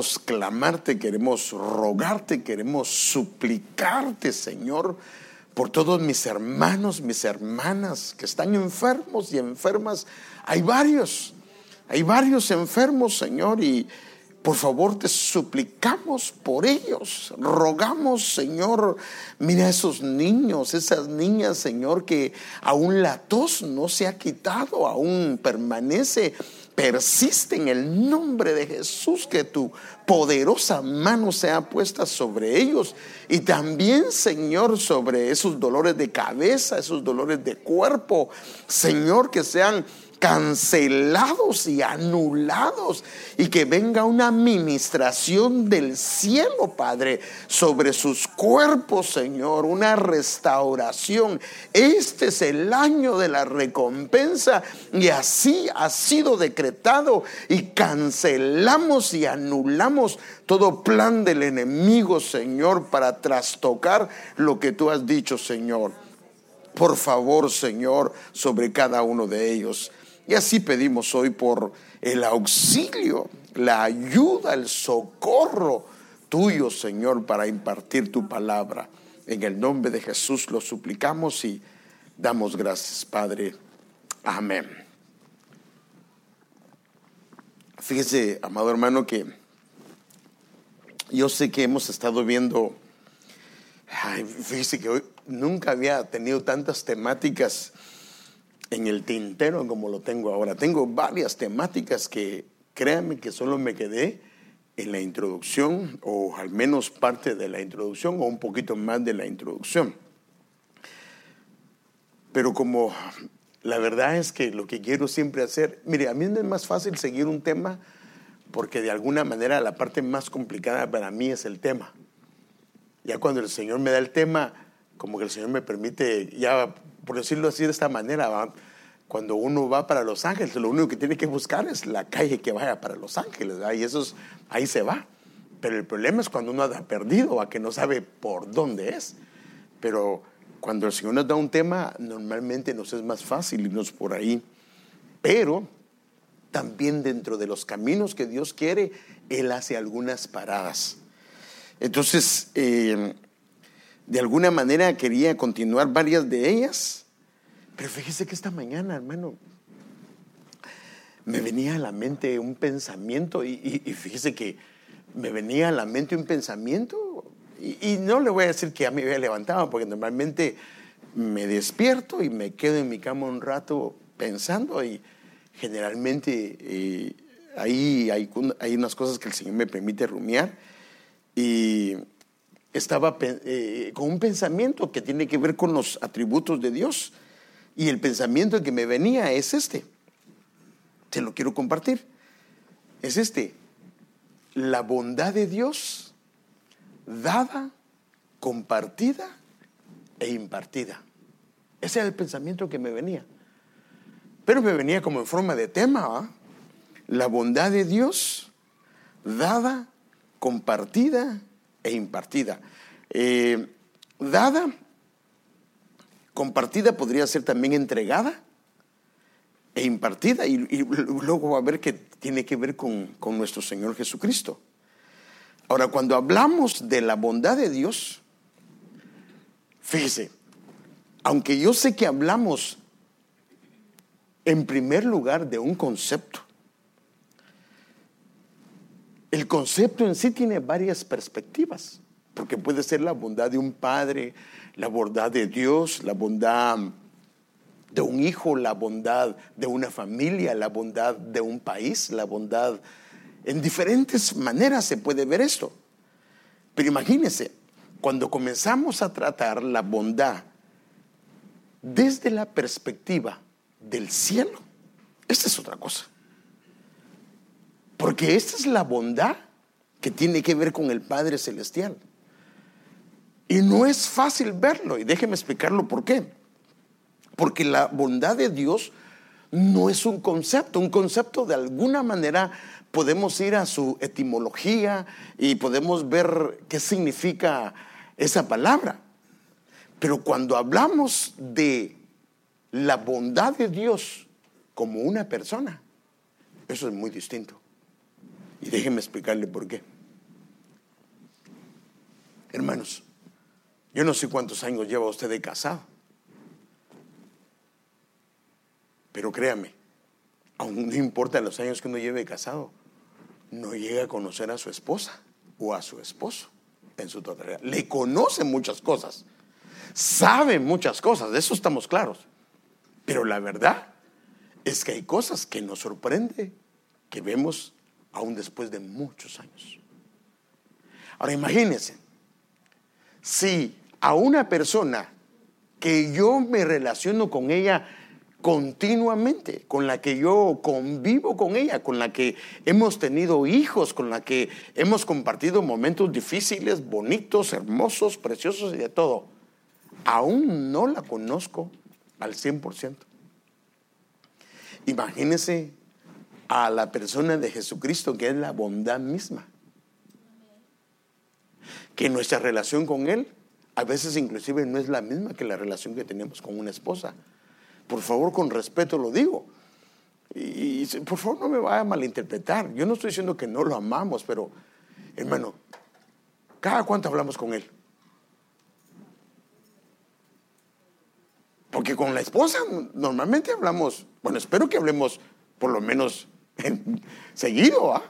queremos clamarte, queremos rogarte, queremos suplicarte, Señor, por todos mis hermanos, mis hermanas que están enfermos y enfermas. Hay varios, hay varios enfermos, Señor, y por favor te suplicamos por ellos. Rogamos, Señor, mira esos niños, esas niñas, Señor, que aún la tos no se ha quitado, aún permanece persiste en el nombre de Jesús, que tu poderosa mano sea puesta sobre ellos. Y también, Señor, sobre esos dolores de cabeza, esos dolores de cuerpo, Señor, que sean cancelados y anulados y que venga una administración del cielo, Padre, sobre sus cuerpos, Señor, una restauración. Este es el año de la recompensa y así ha sido decretado y cancelamos y anulamos todo plan del enemigo, Señor, para trastocar lo que tú has dicho, Señor. Por favor, Señor, sobre cada uno de ellos. Y así pedimos hoy por el auxilio, la ayuda, el socorro tuyo, Señor, para impartir tu palabra. En el nombre de Jesús lo suplicamos y damos gracias, Padre. Amén. Fíjese, amado hermano, que yo sé que hemos estado viendo, fíjese que hoy nunca había tenido tantas temáticas en el tintero como lo tengo ahora. Tengo varias temáticas que créanme que solo me quedé en la introducción o al menos parte de la introducción o un poquito más de la introducción. Pero como la verdad es que lo que quiero siempre hacer, mire, a mí es más fácil seguir un tema porque de alguna manera la parte más complicada para mí es el tema. Ya cuando el Señor me da el tema, como que el Señor me permite ya por decirlo así de esta manera, cuando uno va para Los Ángeles, lo único que tiene que buscar es la calle que vaya para Los Ángeles, y eso ahí se va. Pero el problema es cuando uno ha perdido, a que no sabe por dónde es. Pero cuando el Señor nos da un tema, normalmente nos es más fácil irnos por ahí. Pero también dentro de los caminos que Dios quiere, Él hace algunas paradas. Entonces, eh, de alguna manera quería continuar varias de ellas, pero fíjese que esta mañana, hermano, me venía a la mente un pensamiento y, fíjese que me venía a la mente un pensamiento y, no le voy a decir que ya me había levantado porque normalmente me despierto y me quedo en mi cama un rato pensando y generalmente eh, ahí hay, hay unas cosas que el Señor me permite rumiar y estaba eh, con un pensamiento que tiene que ver con los atributos de Dios. Y el pensamiento que me venía es este. Se lo quiero compartir. Es este. La bondad de Dios dada, compartida e impartida. Ese era el pensamiento que me venía. Pero me venía como en forma de tema. La bondad de Dios dada, compartida e impartida. Eh, dada, compartida podría ser también entregada e impartida y, luego va a ver que tiene que ver con, con nuestro Señor Jesucristo. Ahora, cuando hablamos de la bondad de Dios, fíjese, aunque yo sé que hablamos en primer lugar de un concepto, el concepto en sí tiene varias perspectivas, porque puede ser la bondad de un padre, la bondad de Dios, la bondad de un hijo, la bondad de una familia, la bondad de un país, la bondad... En diferentes maneras se puede ver esto. Pero imagínense, cuando comenzamos a tratar la bondad desde la perspectiva del cielo, esta es otra cosa. Porque esta es la bondad que tiene que ver con el Padre Celestial. Y no es fácil verlo, y déjeme explicarlo por qué. Porque la bondad de Dios no es un concepto, un concepto de alguna manera podemos ir a su etimología y podemos ver qué significa esa palabra. Pero cuando hablamos de la bondad de Dios como una persona, eso es muy distinto. Y déjenme explicarle por qué. Hermanos, yo no sé cuántos años lleva usted de casado, pero créame, aún no importa los años que uno lleve casado, no llega a conocer a su esposa o a su esposo en su totalidad. Le conoce muchas cosas, sabe muchas cosas, de eso estamos claros. Pero la verdad es que hay cosas que nos sorprende que vemos aún después de muchos años. Ahora imagínense, si a una persona que yo me relaciono con ella continuamente, con la que yo convivo con ella, con la que hemos tenido hijos, con la que hemos compartido momentos difíciles, bonitos, hermosos, preciosos y de todo, aún no la conozco al 100%. Imagínese a la persona de Jesucristo que es la bondad misma. Que nuestra relación con Él a veces inclusive no es la misma que la relación que tenemos con una esposa. Por favor, con respeto lo digo. Y, por favor no me vaya a malinterpretar. Yo no estoy diciendo que no lo amamos, pero hermano, ¿cada cuánto hablamos con Él? Porque con la esposa normalmente hablamos, bueno, espero que hablemos por lo menos seguido, ¿ah?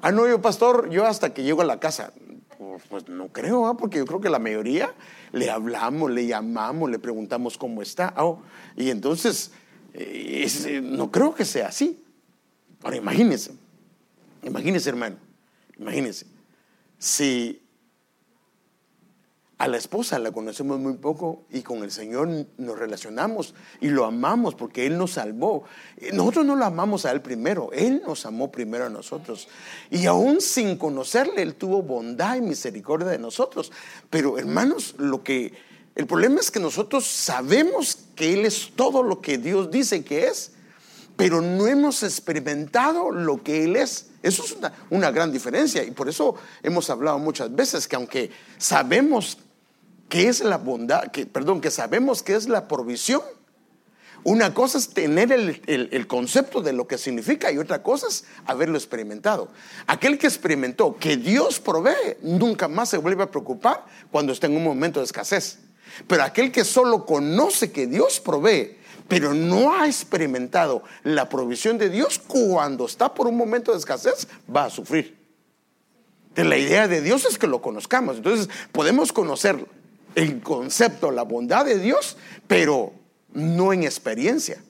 Ah, no, yo pastor, yo hasta que llego a la casa, pues, pues no creo, ¿ah? porque yo creo que la mayoría le hablamos, le llamamos, le preguntamos cómo está. Oh, y entonces, eh, eh, no creo que sea así. Ahora imagínense, imagínense hermano, imagínense, si a la esposa la conocemos muy poco y con el Señor nos relacionamos y lo amamos porque Él nos salvó. Nosotros no lo amamos a Él primero, Él nos amó primero a nosotros. Y aún sin conocerle, Él tuvo bondad y misericordia de nosotros. Pero hermanos, lo que el problema es que nosotros sabemos que Él es todo lo que Dios dice que es, pero no hemos experimentado lo que Él es. Eso es una, una gran diferencia y por eso hemos hablado muchas veces que aunque sabemos que es la bondad, que, perdón, que sabemos que es la provisión. Una cosa es tener el, el, concepto de lo que significa y otra cosa es haberlo experimentado. Aquel que experimentó que Dios provee nunca más se vuelve a preocupar cuando está en un momento de escasez. Pero aquel que solo conoce que Dios provee, pero no ha experimentado la provisión de Dios cuando está por un momento de escasez, va a sufrir. la idea de Dios es que lo conozcamos. Entonces podemos conocerlo el concepto, la bondad de Dios, pero no en experiencia.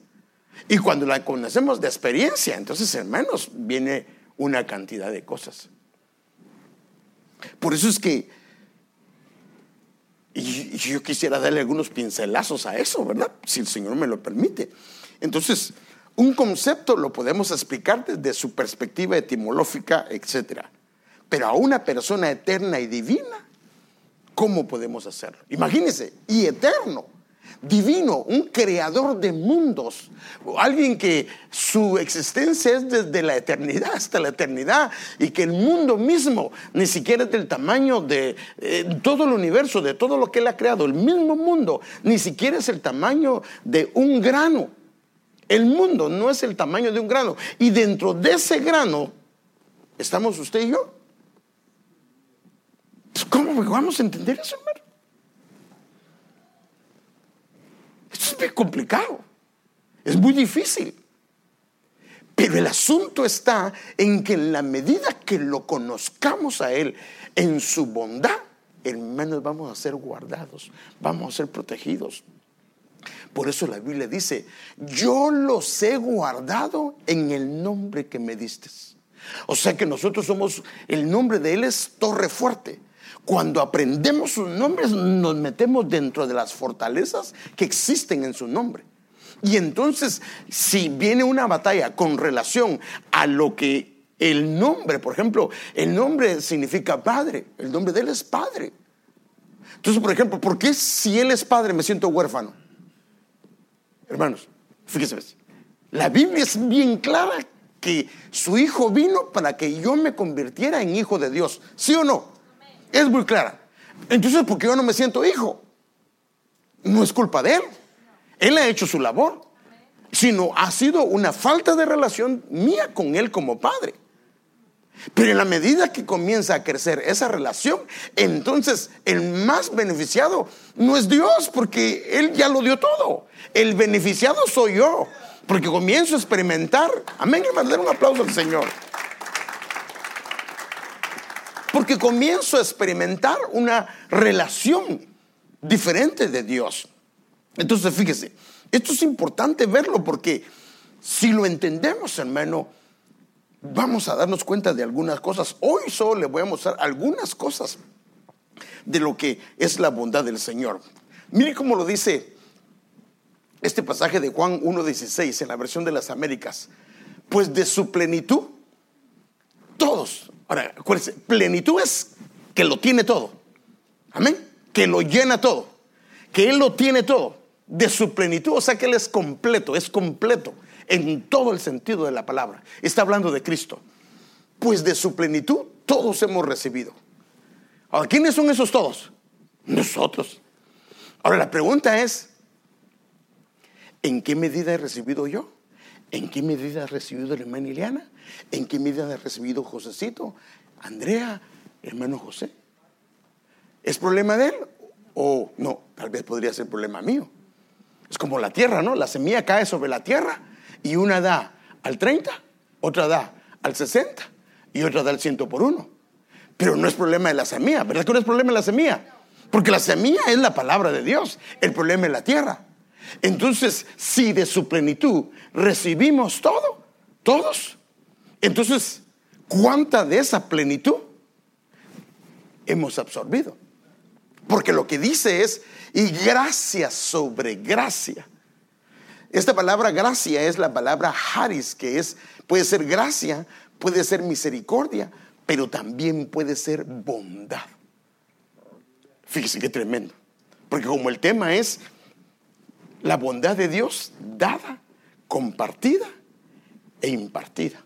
Y cuando la conocemos de experiencia, entonces, hermanos, viene una cantidad de cosas. Por eso es que yo quisiera darle algunos pincelazos a eso, ¿verdad? Si el Señor me lo permite. Entonces, un concepto lo podemos explicar desde su perspectiva etimológica, etc. Pero a una persona eterna y divina ¿Cómo podemos hacerlo? Imagínense, y eterno, divino, un creador de mundos, alguien que su existencia es desde la eternidad hasta la eternidad y que el mundo mismo ni siquiera es del tamaño de eh, todo el universo, de todo lo que él ha creado, el mismo mundo, ni siquiera es el tamaño de un grano. El mundo no es el tamaño de un grano. Y dentro de ese grano estamos usted y yo. ¿Cómo vamos a entender eso, hermano? Esto es muy complicado. Es muy difícil. Pero el asunto está en que en la medida que lo conozcamos a Él en su bondad, hermanos, vamos a ser guardados, vamos a ser protegidos. Por eso la Biblia dice, yo los he guardado en el nombre que me diste. O sea que nosotros somos, el nombre de Él es torre fuerte. Cuando aprendemos sus nombres, nos metemos dentro de las fortalezas que existen en su nombre. Y entonces, si viene una batalla con relación a lo que el nombre, por ejemplo, el nombre significa padre, el nombre de él es padre. Entonces, por ejemplo, ¿por qué si él es padre me siento huérfano? Hermanos, fíjense, la Biblia es bien clara que su hijo vino para que yo me convirtiera en hijo de Dios, ¿sí o no? Es muy clara. Entonces, ¿por qué yo no me siento hijo? No es culpa de él. Él ha hecho su labor, sino ha sido una falta de relación mía con él como padre. Pero en la medida que comienza a crecer esa relación, entonces el más beneficiado no es Dios, porque Él ya lo dio todo. El beneficiado soy yo, porque comienzo a experimentar. Amén, hermano, un aplauso al Señor. Porque comienzo a experimentar una relación diferente de Dios. Entonces, fíjese, esto es importante verlo porque si lo entendemos, hermano, vamos a darnos cuenta de algunas cosas. Hoy solo le voy a mostrar algunas cosas de lo que es la bondad del Señor. Mire cómo lo dice este pasaje de Juan 1.16 en la versión de las Américas. Pues de su plenitud, todos. Ahora, acuérdense, plenitud es que lo tiene todo. Amén. Que lo llena todo. Que Él lo tiene todo. De su plenitud, o sea que Él es completo, es completo en todo el sentido de la palabra. Está hablando de Cristo. Pues de su plenitud todos hemos recibido. Ahora, ¿quiénes son esos todos? Nosotros. Ahora la pregunta es, ¿en qué medida he recibido yo? ¿En qué medida ha recibido la hermana Iliana? ¿En qué medida ha recibido Josecito? Andrea, hermano José. ¿Es problema de él? O no, tal vez podría ser problema mío. Es como la tierra, ¿no? La semilla cae sobre la tierra y una da al 30, otra da al 60 y otra da al 100 por uno. Pero no es problema de la semilla, ¿verdad que no es problema de la semilla? Porque la semilla es la palabra de Dios, el problema es la tierra. Entonces, si de su plenitud recibimos todo, todos, entonces, ¿cuánta de esa plenitud hemos absorbido? Porque lo que dice es, y gracia sobre gracia. Esta palabra gracia es la palabra haris, que es, puede ser gracia, puede ser misericordia, pero también puede ser bondad. Fíjese qué tremendo. Porque como el tema es la bondad de Dios dada, compartida e impartida.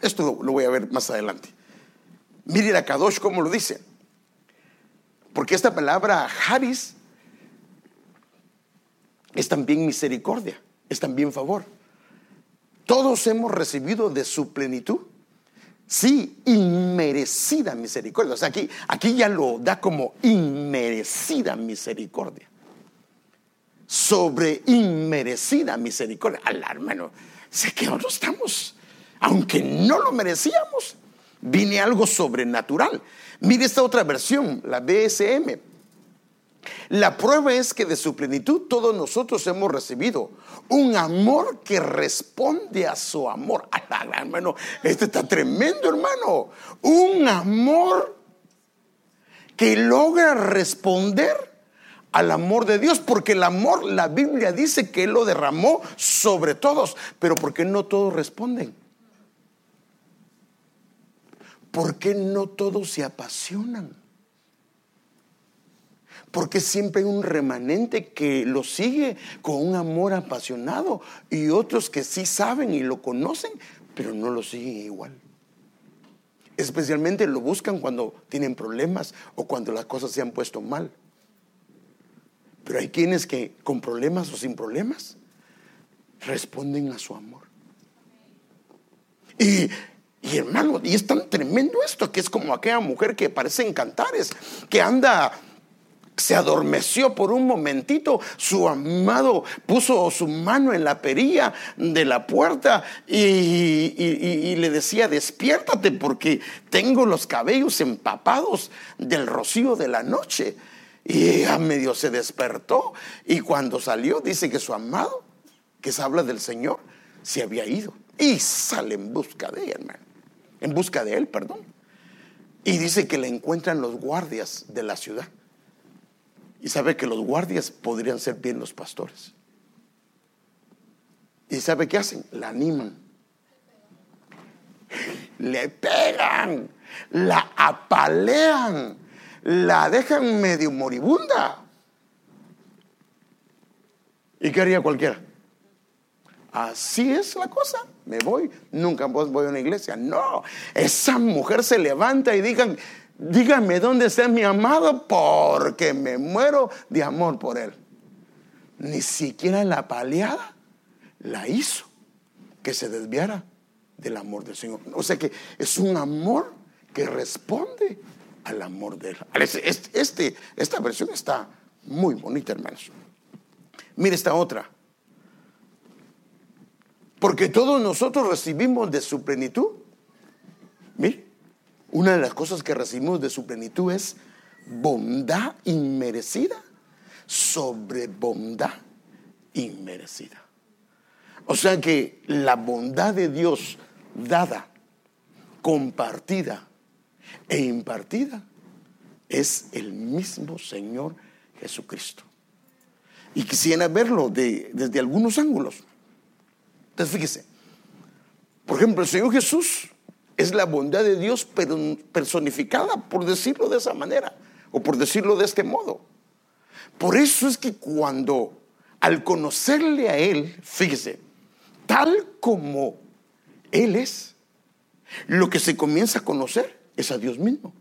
Esto lo voy a ver más adelante. Mire la Kadosh como lo dice. Porque esta palabra haris es también misericordia, es también favor. Todos hemos recibido de su plenitud. Sí, inmerecida misericordia. O sea, aquí, aquí ya lo da como inmerecida misericordia. Sobre inmerecida misericordia. Al hermano, sé que nosotros estamos, aunque no lo merecíamos, viene algo sobrenatural. Mire esta otra versión, la BSM. La prueba es que de su plenitud todos nosotros hemos recibido un amor que responde a su amor. hermano, este está tremendo, hermano. Un amor que logra responder al amor de Dios, porque el amor, la Biblia dice que Él lo derramó sobre todos, pero ¿por qué no todos responden? ¿Por qué no todos se apasionan? Porque siempre hay un remanente que lo sigue con un amor apasionado y otros que sí saben y lo conocen, pero no lo siguen igual. Especialmente lo buscan cuando tienen problemas o cuando las cosas se han puesto mal. Pero hay quienes que con problemas o sin problemas responden a su amor. Y, y hermano, y es tan tremendo esto que es como aquella mujer que parece encantares, que anda se adormeció por un momentito, su amado puso su mano en la perilla de la puerta y, le decía, despiértate porque tengo los cabellos empapados del rocío de la noche. Y a medio se despertó y cuando salió dice que su amado, que se habla del Señor, se había ido y sale en busca de él, hermano. En busca de él, perdón. Y dice que le encuentran los guardias de la ciudad y sabe que los guardias podrían ser bien los pastores. ¿Y sabe qué hacen? La animan. Le pegan, la apalean, la dejan medio moribunda. ¿Y qué haría cualquiera? Así es la cosa. Me voy, nunca voy a una iglesia. No, esa mujer se levanta y digan, dígame dónde está mi amado porque me muero de amor por él. Ni siquiera la paliada la hizo que se desviara del amor del Señor. O sea que es un amor que responde al amor de Él. Este, esta versión está muy bonita, hermanos. Mire esta otra. Porque todos nosotros recibimos de su plenitud. Mire, una de las cosas que recibimos de su plenitud es bondad inmerecida sobre bondad inmerecida. O sea que la bondad de Dios dada, compartida e impartida es el mismo Señor Jesucristo. Y quisiera verlo desde algunos ángulos. Entonces fíjese, por ejemplo, el Señor Jesús es la bondad de Dios personificada, por decirlo de esa manera, o por decirlo de este modo. Por eso es que cuando al conocerle a Él, fíjese, tal como Él es, lo que se comienza a conocer es a Dios mismo.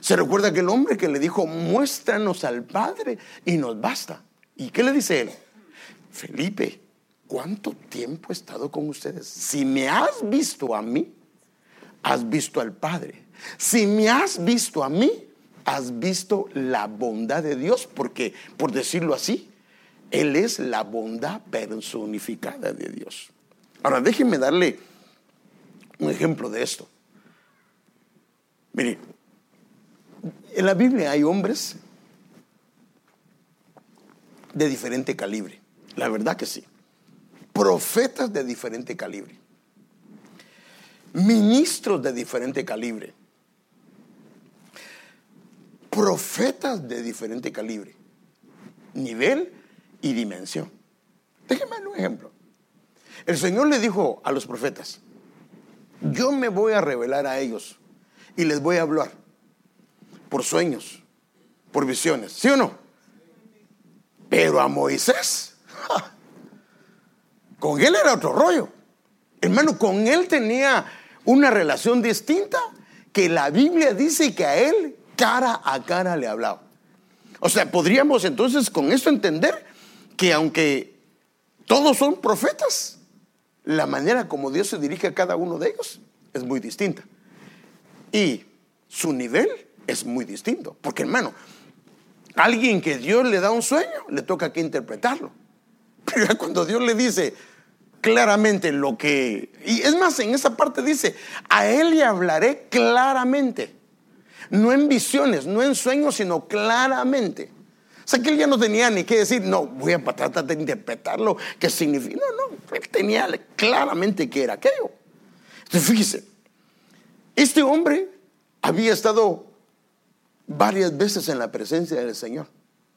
Se recuerda que el hombre que le dijo, muéstranos al Padre y nos basta. ¿Y qué le dice él? Felipe, ¿cuánto tiempo he estado con ustedes? Si me has visto a mí, has visto al Padre. Si me has visto a mí, has visto la bondad de Dios, porque, por decirlo así, él es la bondad personificada de Dios. Ahora, déjenme darle un ejemplo de esto. Mire, en la Biblia hay hombres de diferente calibre. La verdad que sí. Profetas de diferente calibre. Ministros de diferente calibre. Profetas de diferente calibre. Nivel y dimensión. Déjeme un ejemplo. El Señor le dijo a los profetas, yo me voy a revelar a ellos y les voy a hablar por sueños, por visiones, ¿sí o no? Pero a Moisés, con él era otro rollo. Hermano, con él tenía una relación distinta que la Biblia dice que a él cara a cara le hablaba. O sea, podríamos entonces con esto entender que aunque todos son profetas, la manera como Dios se dirige a cada uno de ellos es muy distinta. Y su nivel es muy distinto. Porque hermano, alguien que Dios le da un sueño, le toca que interpretarlo. Pero cuando Dios le dice claramente lo que... Y es más, en esa parte dice, a él le hablaré claramente. No en visiones, no en sueños, sino claramente. O sea que él ya no tenía ni que decir, no, voy a tratar de interpretarlo, qué significa. No, no, él tenía claramente que era aquello. Entonces fíjese, este hombre había estado varias veces en la presencia del Señor.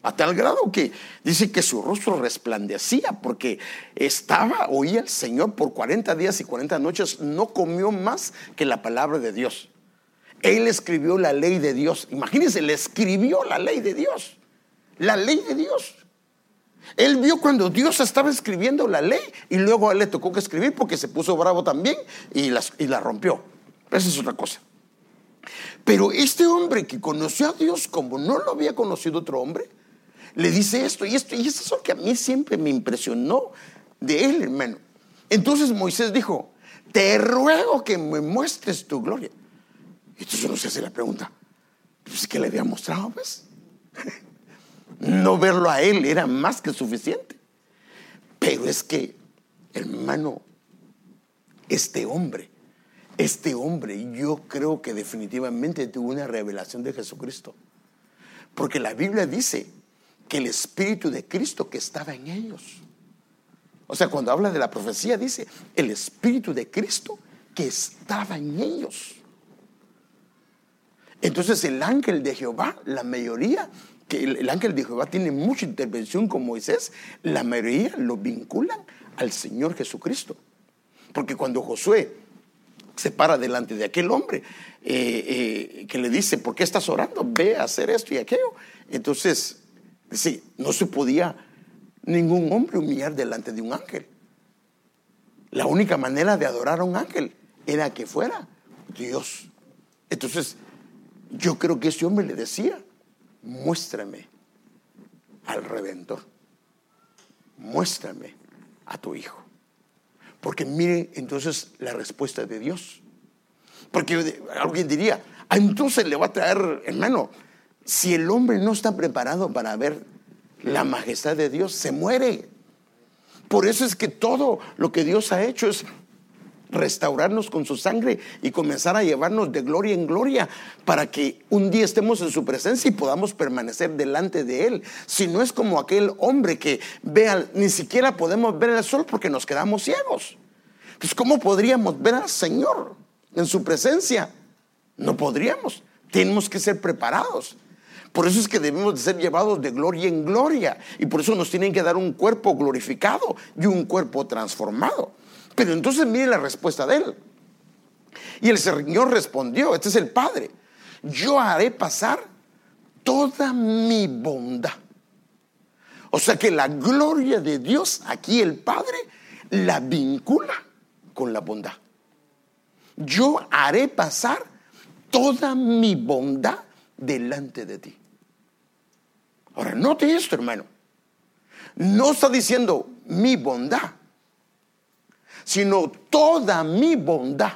A tal grado que dice que su rostro resplandecía porque estaba, oía al Señor por 40 días y 40 noches, no comió más que la palabra de Dios. Él escribió la ley de Dios. Imagínense, le escribió la ley de Dios la ley de Dios. Él vio cuando Dios estaba escribiendo la ley y luego él le tocó que escribir porque se puso bravo también y, y la rompió. Esa es otra cosa. Pero este hombre que conoció a Dios como no lo había conocido otro hombre, le dice esto y esto. Y eso es lo que a mí siempre me impresionó de él, hermano. Entonces Moisés dijo, te ruego que me muestres tu gloria. Entonces uno se hace la pregunta, pues ¿qué le había mostrado, pues? No verlo a Él era más que suficiente. Pero es que, hermano, este hombre, este hombre, yo creo que definitivamente tuvo una revelación de Jesucristo. Porque la Biblia dice que el Espíritu de Cristo que estaba en ellos. O sea, cuando habla de la profecía dice el Espíritu de Cristo que estaba en ellos. Entonces el ángel de Jehová, la mayoría que el, ángel de Jehová tiene mucha intervención con Moisés, la mayoría lo vinculan al Señor Jesucristo. Porque cuando Josué se para delante de aquel hombre eh, eh, que le dice, ¿por qué estás orando? Ve a hacer esto y aquello. Entonces, sí, no se podía ningún hombre humillar delante de un ángel. La única manera de adorar a un ángel era que fuera Dios. Entonces, yo creo que ese hombre le decía, muéstrame al redentor, muéstrame a tu hijo. Porque mire entonces la respuesta de Dios. Porque alguien diría, ah, entonces le va a traer, hermano, si el hombre no está preparado para ver la majestad de Dios, se muere. Por eso es que todo lo que Dios ha hecho es restaurarnos con su sangre y comenzar a llevarnos de gloria en gloria para que un día estemos en su presencia y podamos permanecer delante de Él. Si no es como aquel hombre que vea, ni siquiera podemos ver el sol porque nos quedamos ciegos. Entonces, ¿cómo podríamos ver al Señor en su presencia? No podríamos. Tenemos que ser preparados. Por eso es que debemos de ser llevados de gloria en gloria. Y por eso nos tienen que dar un cuerpo glorificado y un cuerpo transformado. Pero entonces mire la respuesta de él. Y el Señor respondió, este es el Padre, yo haré pasar toda mi bondad. O sea que la gloria de Dios, aquí el Padre, la vincula con la bondad. Yo haré pasar toda mi bondad delante de ti. Ahora, note esto, hermano. No está diciendo mi bondad, sino toda mi bondad.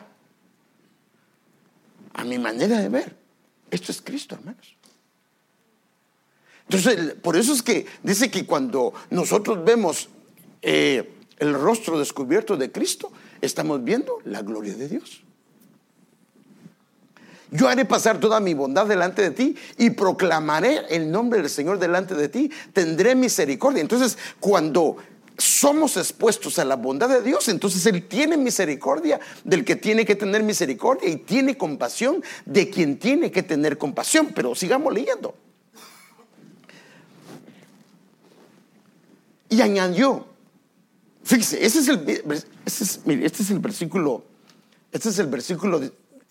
A mi manera de ver. Esto es Cristo, hermanos. Entonces, por eso es que dice que cuando nosotros vemos eh, el rostro descubierto de Cristo, estamos viendo la gloria de Dios. Yo haré pasar toda mi bondad delante de ti y proclamaré el nombre del Señor delante de ti. Tendré misericordia. Entonces, cuando somos expuestos a la bondad de Dios, entonces Él tiene misericordia del que tiene que tener misericordia y tiene compasión de quien tiene que tener compasión. Pero sigamos leyendo. Y añadió, fíjese, ese es el, este es el versículo, este es el versículo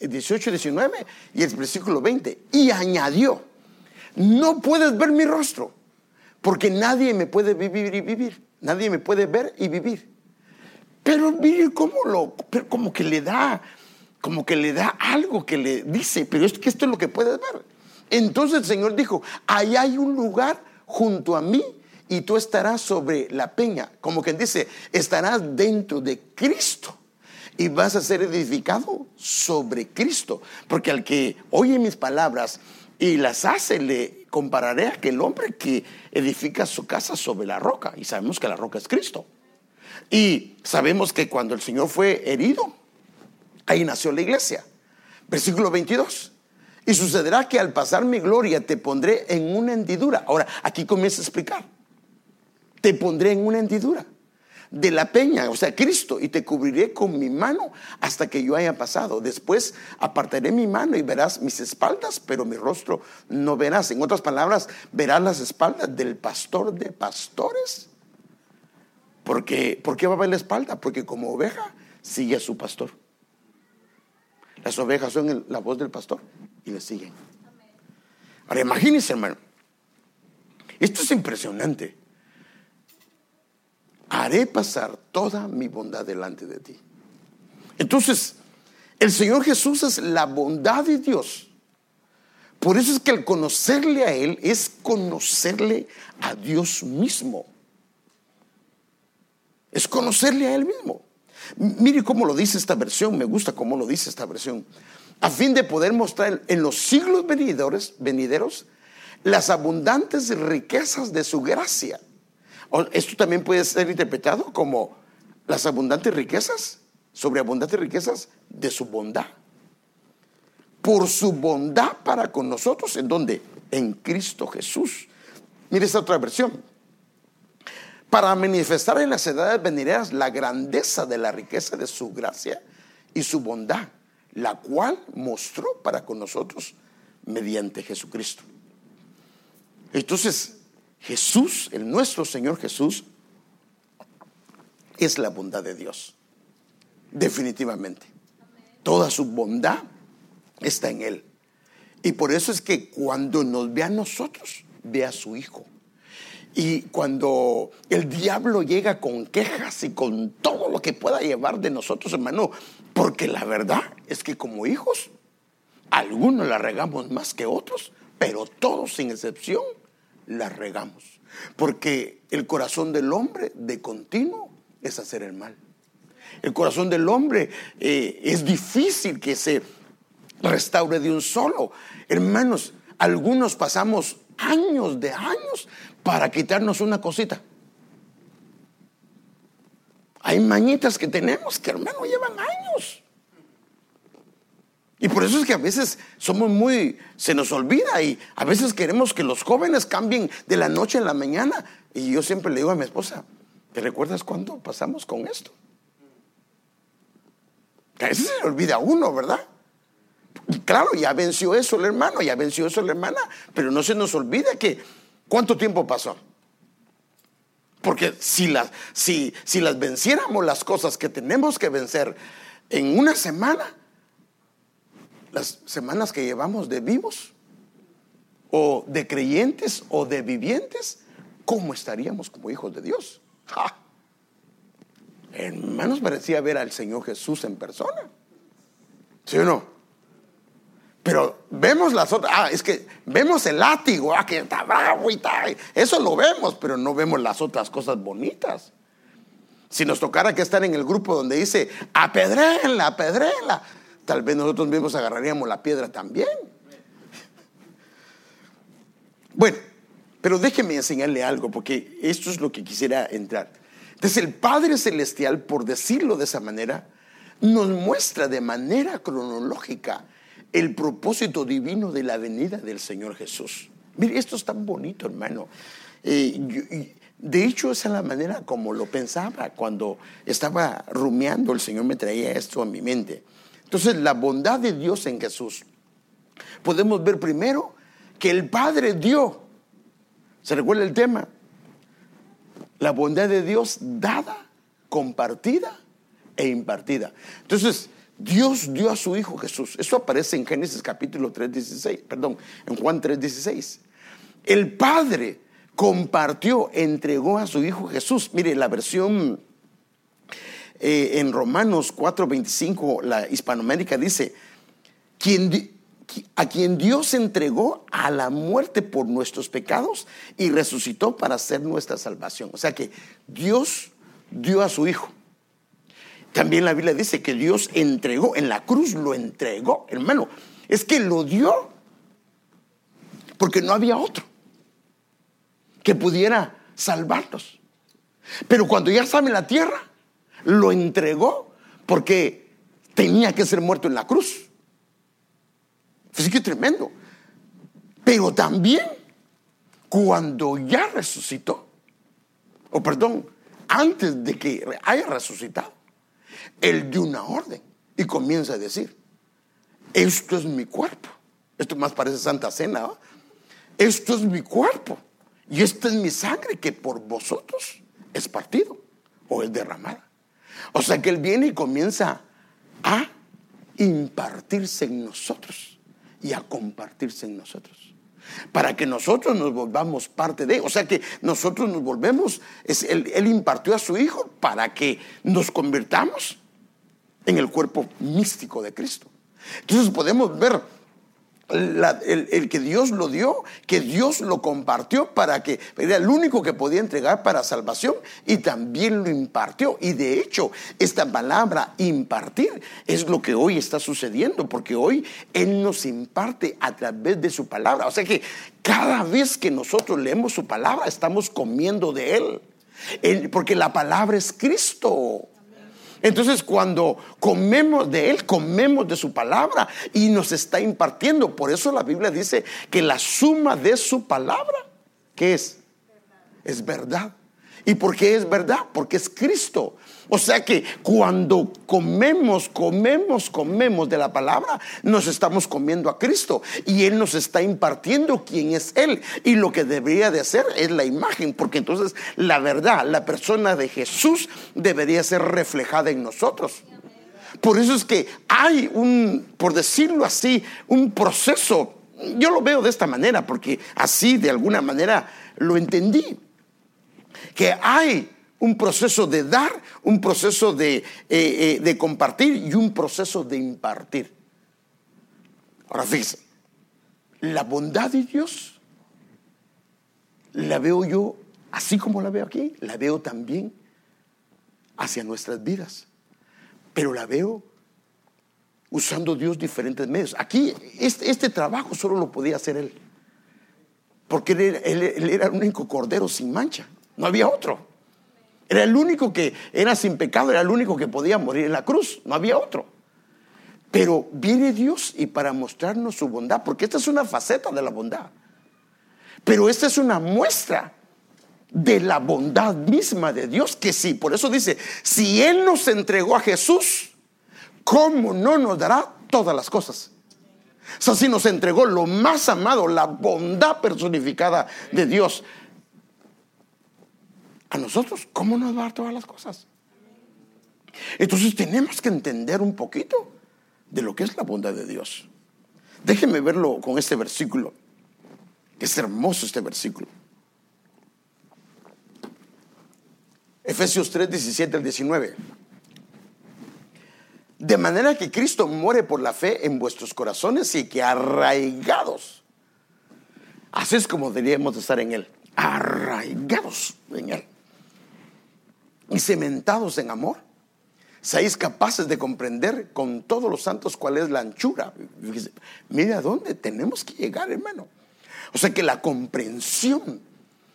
18 y 19 y el versículo 20. Y añadió, no puedes ver mi rostro, porque nadie me puede vivir y vivir Nadie me puede ver y vivir. Pero mire cómo lo, como que le da, como que le da algo que le dice, pero es que esto es lo que puedes ver. Entonces el Señor dijo, ahí hay un lugar junto a mí y tú estarás sobre la peña. Como quien dice, estarás dentro de Cristo y vas a ser edificado sobre Cristo. Porque al que oye mis palabras y las hace, le compararé a aquel hombre que edifica su casa sobre la roca. Y sabemos que la roca es Cristo. Y sabemos que cuando el Señor fue herido, ahí nació la iglesia. Versículo 22. Y sucederá que al pasar mi gloria te pondré en una hendidura. Ahora, aquí comienza a explicar. Te pondré en una hendidura de la peña, o sea, Cristo, y te cubriré con mi mano hasta que yo haya pasado. Después apartaré mi mano y verás mis espaldas, pero mi rostro no verás. En otras palabras, verás las espaldas del pastor de pastores. Porque, ¿Por qué va a ver la espalda? Porque como oveja sigue a su pastor. Las ovejas son la voz del pastor y le siguen. Ahora imagínense, hermano. Esto es impresionante haré pasar toda mi bondad delante de ti. Entonces, el Señor Jesús es la bondad de Dios. Por eso es que el conocerle a Él es conocerle a Dios mismo. Es conocerle a Él mismo. Mire cómo lo dice esta versión, me gusta cómo lo dice esta versión. A fin de poder mostrar en los siglos venideros, las abundantes riquezas de su gracia esto también puede ser interpretado como las abundantes riquezas, sobre abundantes riquezas de su bondad. Por su bondad para con nosotros, ¿en dónde? En Cristo Jesús. Mire esta otra versión. Para manifestar en las edades venideras la grandeza de la riqueza de su gracia y su bondad, la cual mostró para con nosotros mediante Jesucristo. Entonces, Jesús, el nuestro Señor Jesús, es la bondad de Dios. Definitivamente. Toda su bondad está en Él. Y por eso es que cuando nos ve a nosotros, ve a su Hijo. Y cuando el diablo llega con quejas y con todo lo que pueda llevar de nosotros, hermano, porque la verdad es que como hijos, algunos la regamos más que otros, pero todos sin excepción la regamos. Porque el corazón del hombre de continuo es hacer el mal. El corazón del hombre eh, es difícil que se restaure de un solo. Hermanos, algunos pasamos años de años para quitarnos una cosita. Hay mañitas que tenemos que, hermano, llevan años. Y por eso es que a veces somos muy, se nos olvida y a veces queremos que los jóvenes cambien de la noche a la mañana. Y yo siempre le digo a mi esposa, ¿te recuerdas cuándo pasamos con esto? a veces se le olvida a uno, ¿verdad? Claro, ya venció eso el hermano, ya venció eso la hermana, pero no se nos olvida que cuánto tiempo pasó. Porque si las, si, si las venciéramos las cosas que tenemos que vencer en una semana, las semanas que llevamos de vivos, o de creyentes, o de vivientes, ¿cómo estaríamos como hijos de Dios? Hermanos, parecía ver al Señor Jesús en persona. ¿Sí o no? Pero vemos las otras, ah, es que vemos el látigo, ah, que está bravo y tal. Eso lo vemos, pero no vemos las otras cosas bonitas. Si nos tocara que estar en el grupo donde dice, apedréenla, apedréenla, tal vez nosotros mismos agarraríamos la piedra también. Bueno, pero déjeme enseñarle algo, porque esto es lo que quisiera entrar. Entonces el Padre Celestial, por decirlo de esa manera, nos muestra de manera cronológica el propósito divino de la venida del Señor Jesús. Mire, esto es tan bonito, hermano. Eh, de hecho, esa es la manera como lo pensaba cuando estaba rumiando, el Señor me traía esto a mi mente. Entonces, la bondad de Dios en Jesús. Podemos ver primero que el Padre dio, ¿se recuerda el tema? La bondad de Dios dada, compartida e impartida. Entonces, Dios dio a su Hijo Jesús. Eso aparece en Génesis capítulo 3, perdón, en Juan 3, 16. El Padre compartió, entregó a su Hijo Jesús. Mire, la versión eh, en Romanos 4, 25, la hispanoamérica dice, a quien Dios entregó a la muerte por nuestros pecados y resucitó para hacer nuestra salvación. O sea que Dios dio a su Hijo. También la Biblia dice que Dios entregó, en la cruz lo entregó, hermano. Es que lo dio porque no había otro que pudiera salvarlos. Pero cuando ya estaba en la tierra, lo entregó porque tenía que ser muerto en la cruz. Así que tremendo. Pero también cuando ya resucitó, o perdón, antes de que haya resucitado, él dio una orden y comienza a decir, esto es mi cuerpo. Esto más parece Santa Cena. Esto es mi cuerpo y esta es mi sangre que por vosotros es partido o es derramada. O sea que Él viene y comienza a impartirse en nosotros y a compartirse en nosotros. Para que nosotros nos volvamos parte de. O sea que nosotros nos volvemos. él, él impartió a su Hijo para que nos convirtamos en el cuerpo místico de Cristo. Entonces podemos ver el, que Dios lo dio, que Dios lo compartió para que era el único que podía entregar para salvación y también lo impartió. Y de hecho, esta palabra impartir es lo que hoy está sucediendo, porque hoy Él nos imparte a través de su palabra. O sea que cada vez que nosotros leemos su palabra, estamos comiendo de Él. porque la palabra es Cristo. Entonces cuando comemos de Él, comemos de su palabra y nos está impartiendo. Por eso la Biblia dice que la suma de su palabra, ¿qué es? Es verdad. ¿Y por qué es verdad? Porque es Cristo. O sea que cuando comemos, comemos, comemos de la palabra, nos estamos comiendo a Cristo y Él nos está impartiendo quién es Él. Y lo que debería de hacer es la imagen, porque entonces la verdad, la persona de Jesús debería ser reflejada en nosotros. Por eso es que hay un, por decirlo así, un proceso. Yo lo veo de esta manera, porque así de alguna manera lo entendí que hay un proceso de dar, un proceso de, eh, eh, de compartir y un proceso de impartir. Ahora fíjense, la bondad de Dios la veo yo, así como la veo aquí, la veo también hacia nuestras vidas. pero la veo usando Dios diferentes medios. Aquí este, este trabajo solo lo podía hacer él, porque él, era el único cordero sin mancha, no había otro. Era el único que era sin pecado, era el único que podía morir en la cruz, no había otro. Pero viene Dios y para mostrarnos su bondad, porque esta es una faceta de la bondad. Pero esta es una muestra de la bondad misma de Dios, que sí, por eso dice, si Él nos entregó a Jesús, ¿cómo no nos dará todas las cosas? O sea, si nos entregó lo más amado, la bondad personificada de Dios, a nosotros, ¿cómo nos va a dar todas las cosas? Entonces tenemos que entender un poquito de lo que es la bondad de Dios. Déjenme verlo con este versículo, que es hermoso este versículo. Efesios 3, 17 al 19. De manera que Cristo muere por la fe en vuestros corazones y que arraigados. Así es como deberíamos estar en Él. Arraigados en Él. Y cementados en amor. Seáis capaces de comprender con todos los santos cuál es la anchura. Mira dónde tenemos que llegar, hermano. O sea que la comprensión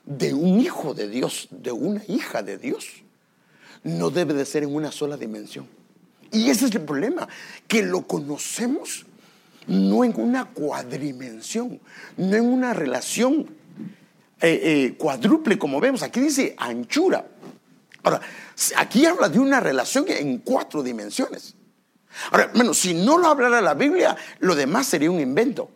de un hijo de Dios, de una hija de Dios, no debe de ser en una sola dimensión. Y ese es el problema, que lo conocemos no en una cuadrimensión, no en una relación eh, eh, cuádruple como vemos. Aquí dice anchura. Ahora, aquí habla de una relación en cuatro dimensiones. Ahora, bueno, si no lo hablara la Biblia, lo demás sería un invento.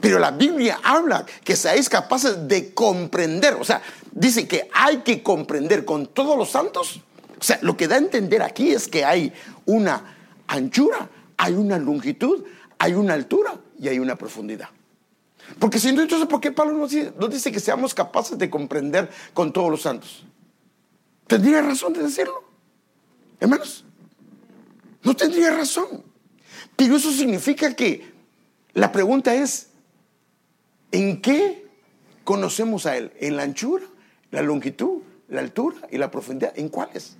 Pero la Biblia habla que seáis capaces de comprender. O sea, dice que hay que comprender con todos los santos. O sea, lo que da a entender aquí es que hay una anchura, hay una longitud, hay una altura y hay una profundidad. Porque si no, entonces, ¿por qué Pablo nos dice, nos dice que seamos capaces de comprender con todos los santos? ¿Tendría razón de decirlo? Hermanos, no tendría razón. Pero eso significa que la pregunta es, ¿En qué conocemos a Él? ¿En la anchura, la longitud, la altura y la profundidad? ¿En cuáles?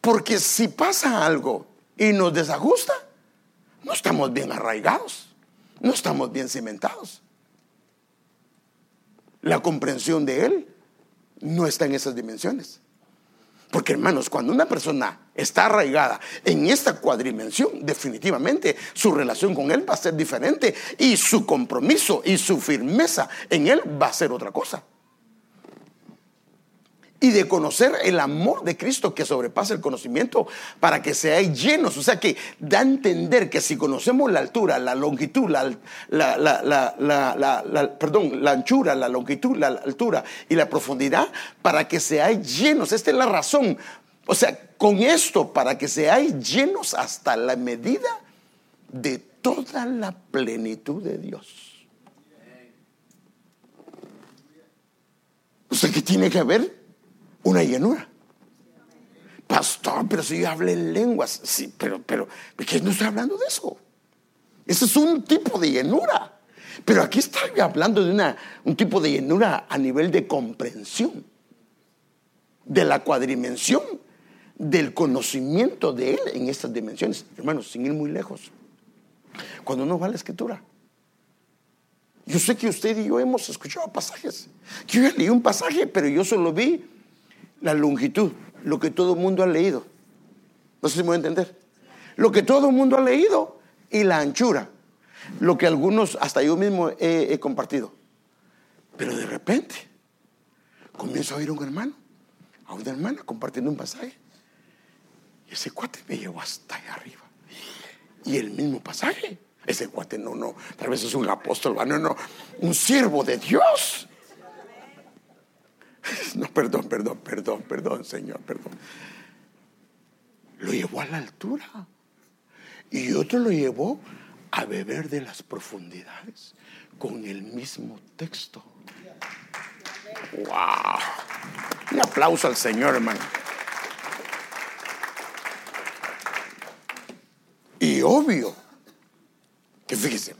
Porque si pasa algo y nos desajusta, no estamos bien arraigados, no estamos bien cimentados. La comprensión de Él no está en esas dimensiones. Porque hermanos, cuando una persona está arraigada en esta cuadrimensión, definitivamente su relación con Él va a ser diferente y su compromiso y su firmeza en Él va a ser otra cosa y de conocer el amor de Cristo que sobrepasa el conocimiento para que seáis llenos. O sea que da a entender que si conocemos la altura, la longitud, la, perdón, la anchura, la longitud, la altura y la profundidad, para que seáis llenos. Esta es la razón. O sea, con esto, para que seáis llenos hasta la medida de toda la plenitud de Dios. O sea, que tiene que haber una llenura. Pastor, pero si yo hablé en lenguas, sí, pero, pero, que no estoy hablando de eso. Ese es un tipo de llenura. Pero aquí estoy hablando de una, un tipo de llenura a nivel de comprensión, de la cuadrimensión, del conocimiento de Él en estas dimensiones. Hermanos, sin ir muy lejos. Cuando uno va a la escritura, yo sé que usted y yo hemos escuchado pasajes. Yo ya leí un pasaje, pero yo solo vi la longitud, lo que todo el mundo ha leído. No sé si me voy a entender. Lo que todo el mundo ha leído y la anchura, lo que algunos, hasta yo mismo he, compartido. Pero de repente comienzo a oír a un hermano, a una hermana compartiendo un pasaje. Y ese cuate me llevó hasta allá arriba. Y el mismo pasaje. Ese cuate no, no, tal vez es un apóstol, no, no, un siervo de Dios. No, perdón, perdón, perdón, perdón, Señor, perdón. Lo llevó a la altura. Y otro lo llevó a beber de las profundidades con el mismo texto. ¡Wow! Un aplauso al Señor, hermano. Y obvio que fíjese,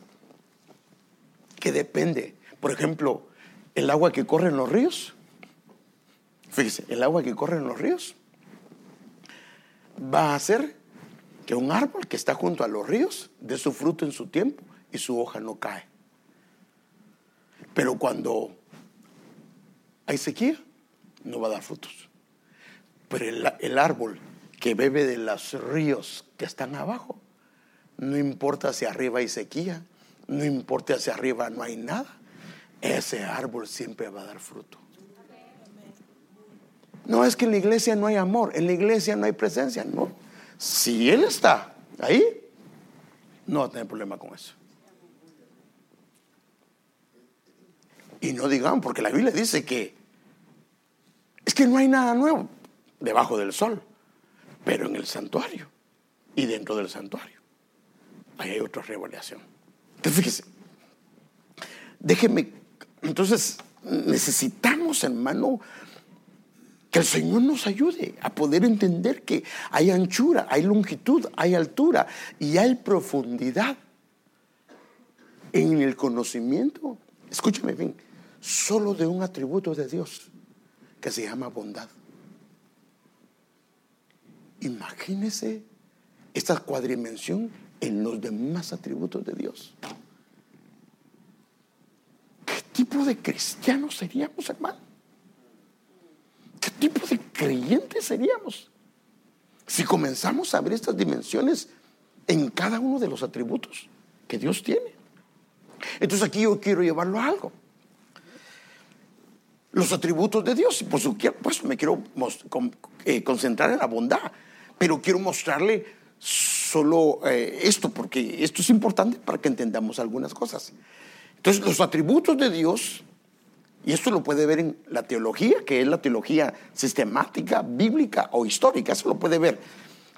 que depende, por ejemplo, el agua que corre en los ríos Fíjese, el agua que corre en los ríos va a hacer que un árbol que está junto a los ríos dé su fruto en su tiempo y su hoja no cae. Pero cuando hay sequía, no va a dar frutos. Pero el, árbol que bebe de los ríos que están abajo, no importa si arriba hay sequía, no importa si arriba no hay nada, ese árbol siempre va a dar fruto. No es que en la iglesia no hay amor, en la iglesia no hay presencia, no. Si Él está ahí, no va a tener problema con eso. Y no digan, porque la Biblia dice que es que no hay nada nuevo debajo del sol, pero en el santuario y dentro del santuario. Ahí hay otra revelación. Entonces, fíjese, déjeme, entonces necesitamos, hermano, el Señor nos ayude a poder entender que hay anchura, hay longitud, hay altura y hay profundidad en el conocimiento. Escúchame bien, solo de un atributo de Dios que se llama bondad. Imagínese esta cuadrimensión en los demás atributos de Dios. ¿Qué tipo de cristianos seríamos, hermano? ¿Qué tipo de creyentes seríamos? Si comenzamos a ver estas dimensiones en cada uno de los atributos que Dios tiene. Entonces aquí yo quiero llevarlo a algo. Los atributos de Dios, y por supuesto me quiero eh, concentrar en la bondad, pero quiero mostrarle solo eh, esto, porque esto es importante para que entendamos algunas cosas. Entonces, los atributos de Dios, y esto lo puede ver en la teología, que es la teología sistemática, bíblica o histórica, eso lo puede ver.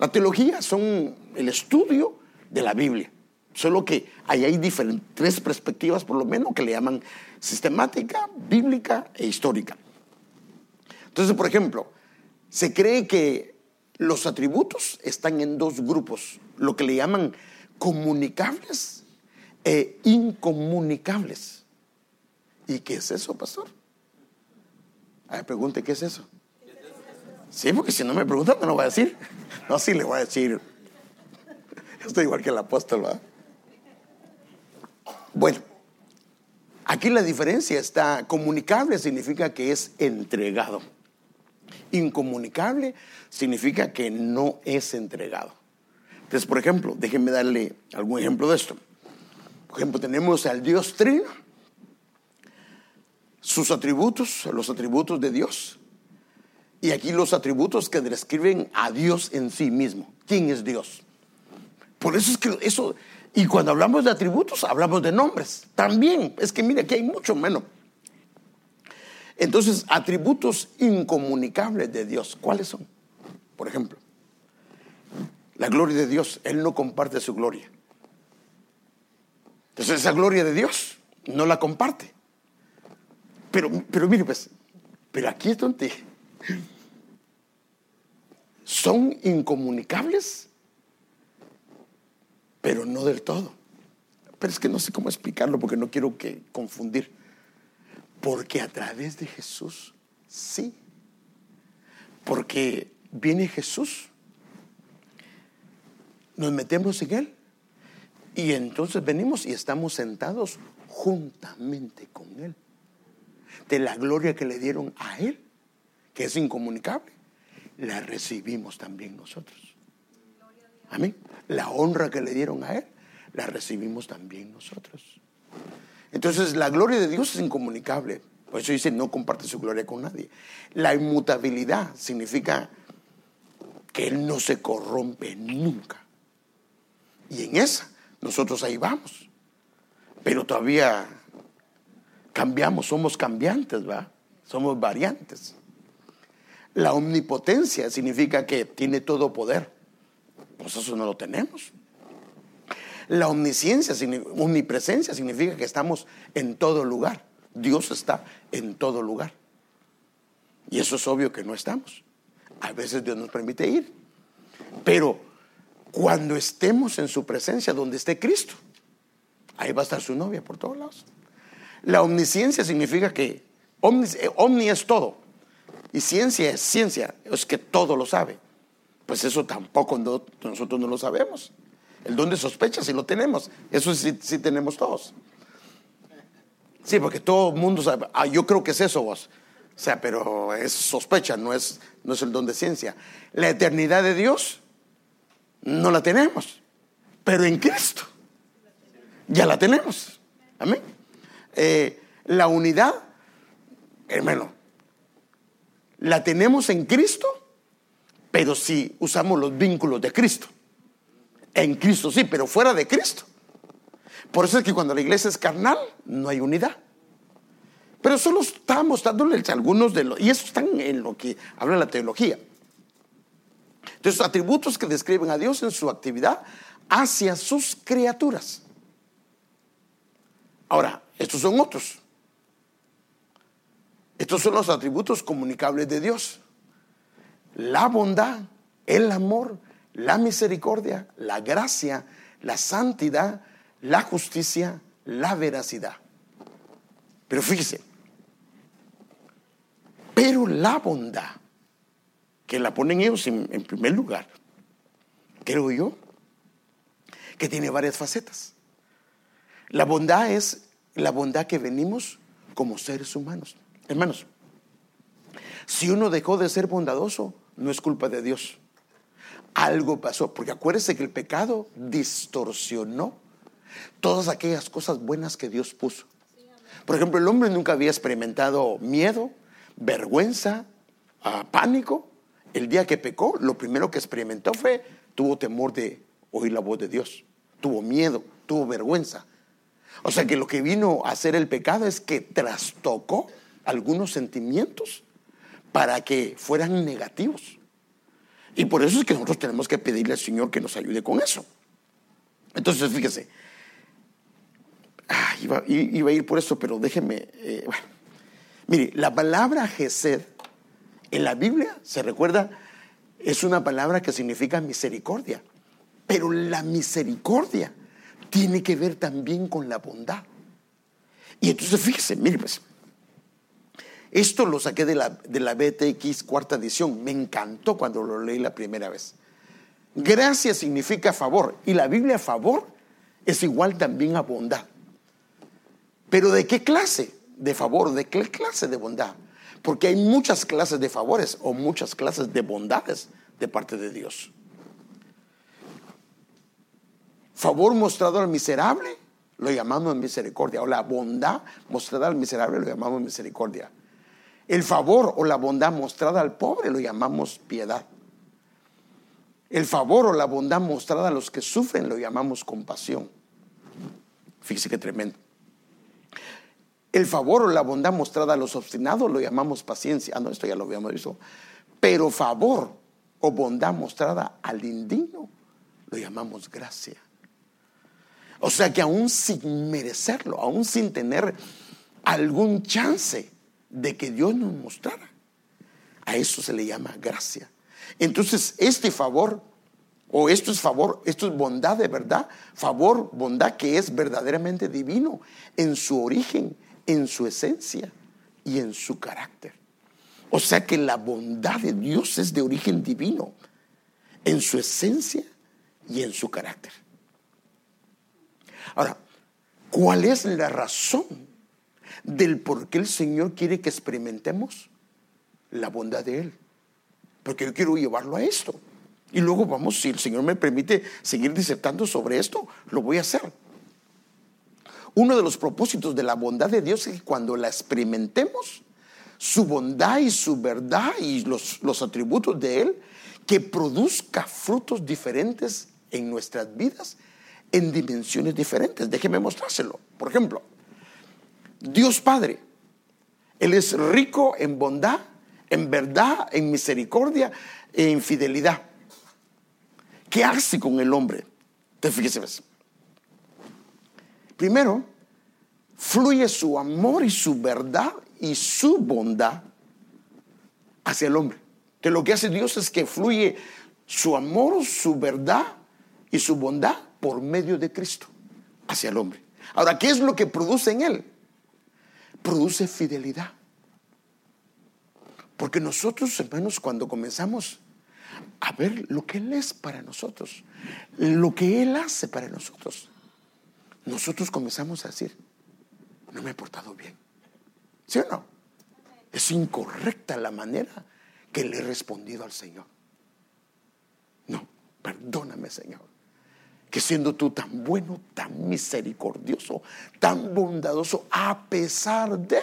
La teología son el estudio de la Biblia, solo que ahí hay tres perspectivas por lo menos que le llaman sistemática, bíblica e histórica. Entonces, por ejemplo, se cree que los atributos están en dos grupos, lo que le llaman comunicables e incomunicables. ¿Y qué es eso, pastor? A ver, pregunte, ¿qué es eso? Sí, porque si no me preguntan, no lo voy a decir. No, sí le voy a decir. Estoy igual que el apóstol, ¿va? Bueno, aquí la diferencia está, comunicable significa que es entregado. Incomunicable significa que no es entregado. Entonces, por ejemplo, déjenme darle algún ejemplo de esto. Por ejemplo, tenemos al Dios Trino, sus atributos, los atributos de Dios, y aquí los atributos que describen a Dios en sí mismo. ¿Quién es Dios? Por eso es que eso, y cuando hablamos de atributos, hablamos de nombres. También, es que mire, aquí hay mucho menos. Entonces, atributos incomunicables de Dios, ¿cuáles son? Por ejemplo, la gloria de Dios, Él no comparte su gloria. Entonces, esa gloria de Dios no la comparte. Pero, pero mire, pues, pero aquí es donde son incomunicables, pero no del todo. Pero es que no sé cómo explicarlo porque no quiero que confundir. Porque a través de Jesús, sí. Porque viene Jesús, nos metemos en Él y entonces venimos y estamos sentados juntamente con Él. De la gloria que le dieron a Él, que es incomunicable, la recibimos también nosotros. Amén. La honra que le dieron a Él, la recibimos también nosotros. Entonces la gloria de Dios es incomunicable. Por eso dice, no comparte su gloria con nadie. La inmutabilidad significa que Él no se corrompe nunca. Y en esa, nosotros ahí vamos. Pero todavía cambiamos, somos cambiantes, ¿va? Somos variantes. La omnipotencia significa que tiene todo poder. Pues eso no lo tenemos. La omnisciencia, omnipresencia significa que estamos en todo lugar. Dios está en todo lugar. Y eso es obvio que no estamos. A veces Dios nos permite ir. Pero cuando estemos en su presencia, donde esté Cristo, ahí va a estar su novia por todos lados. La omnisciencia significa que omni, omni es todo. Y ciencia es ciencia, es que todo lo sabe. Pues eso tampoco nosotros no lo sabemos. El don de sospecha sí lo tenemos. Eso sí, sí tenemos todos. Sí, porque todo el mundo sabe. Ah, yo creo que es eso vos. O sea, pero es sospecha, no es, no es el don de ciencia. La eternidad de Dios no la tenemos, pero en Cristo ya la tenemos. Amén. Eh, la unidad, hermano, la tenemos en Cristo, pero si usamos los vínculos de Cristo. En Cristo sí, pero fuera de Cristo. Por eso es que cuando la iglesia es carnal, no hay unidad. Pero solo está mostrándoles algunos de los, y eso están en lo que habla la teología. Entonces, atributos que describen a Dios en su actividad hacia sus criaturas. Ahora, estos son otros. Estos son los atributos comunicables de Dios. La bondad, el amor, la misericordia, la gracia, la santidad, la justicia, la veracidad. Pero fíjese, pero la bondad, que la ponen ellos en, primer lugar, creo yo, que tiene varias facetas. La bondad es la bondad que venimos como seres humanos. Hermanos, si uno dejó de ser bondadoso, no es culpa de Dios. Algo pasó, porque acuérdese que el pecado distorsionó todas aquellas cosas buenas que Dios puso. Por ejemplo, el hombre nunca había experimentado miedo, vergüenza, ah, pánico. El día que pecó, lo primero que experimentó fue, tuvo temor de oír la voz de Dios, tuvo miedo, tuvo vergüenza. O sea que lo que vino a hacer el pecado es que trastocó algunos sentimientos para que fueran negativos. Y por eso es que nosotros tenemos que pedirle al Señor que nos ayude con eso. Entonces, fíjese, ah, iba, a ir por eso, pero déjeme, eh, Mire, la palabra Gesed en la Biblia, se recuerda, es una palabra que significa misericordia. Pero la misericordia tiene que ver también con la bondad. Y entonces fíjese, mire pues, esto lo saqué de la, de la BTX cuarta edición, me encantó cuando lo leí la primera vez. Gracia significa favor y la Biblia favor es igual también a bondad. Pero ¿de qué clase? de favor, ¿de qué clase de bondad? Porque hay muchas clases de favores o muchas clases de bondades de parte de Dios. Favor mostrado al miserable lo llamamos misericordia. O la bondad mostrada al miserable lo llamamos misericordia. El favor o la bondad mostrada al pobre lo llamamos piedad. El favor o la bondad mostrada a los que sufren lo llamamos compasión. Fíjese qué tremendo. El favor o la bondad mostrada a los obstinados lo llamamos paciencia. Ah, no, esto ya lo habíamos visto. Pero favor o bondad mostrada al indigno lo llamamos gracia. O sea que aún sin merecerlo, aún sin tener algún chance de que Dios nos mostrara, a eso se le llama gracia. Entonces, este favor, o esto es favor, esto es bondad de verdad, favor, bondad que es verdaderamente divino en su origen en su esencia y en su carácter. O sea que la bondad de Dios es de origen divino, en su esencia y en su carácter. Ahora, ¿cuál es la razón del por qué el Señor quiere que experimentemos la bondad de Él? Porque yo quiero llevarlo a esto. Y luego vamos, si el Señor me permite seguir disertando sobre esto, lo voy a hacer. Uno de los propósitos de la bondad de Dios es que cuando la experimentemos, su bondad y su verdad y los, los atributos de Él, que produzca frutos diferentes en nuestras vidas en dimensiones diferentes. Déjeme mostrárselo. Por ejemplo, Dios Padre, Él es rico en bondad, en verdad, en misericordia e en fidelidad. ¿Qué hace con el hombre? Te fíjese, Primero, fluye su amor y su verdad y su bondad hacia el hombre. Que lo que hace Dios es que fluye su amor, su verdad y su bondad por medio de Cristo hacia el hombre. Ahora, ¿qué es lo que produce en él? Produce fidelidad. Porque nosotros, hermanos, cuando comenzamos a ver lo que Él es para nosotros, lo que Él hace para nosotros, nosotros comenzamos a decir, no me he portado bien. ¿Sí o no? Es incorrecta la manera que le he respondido al Señor. No, perdóname Señor, que siendo tú tan bueno, tan misericordioso, tan bondadoso, a pesar de,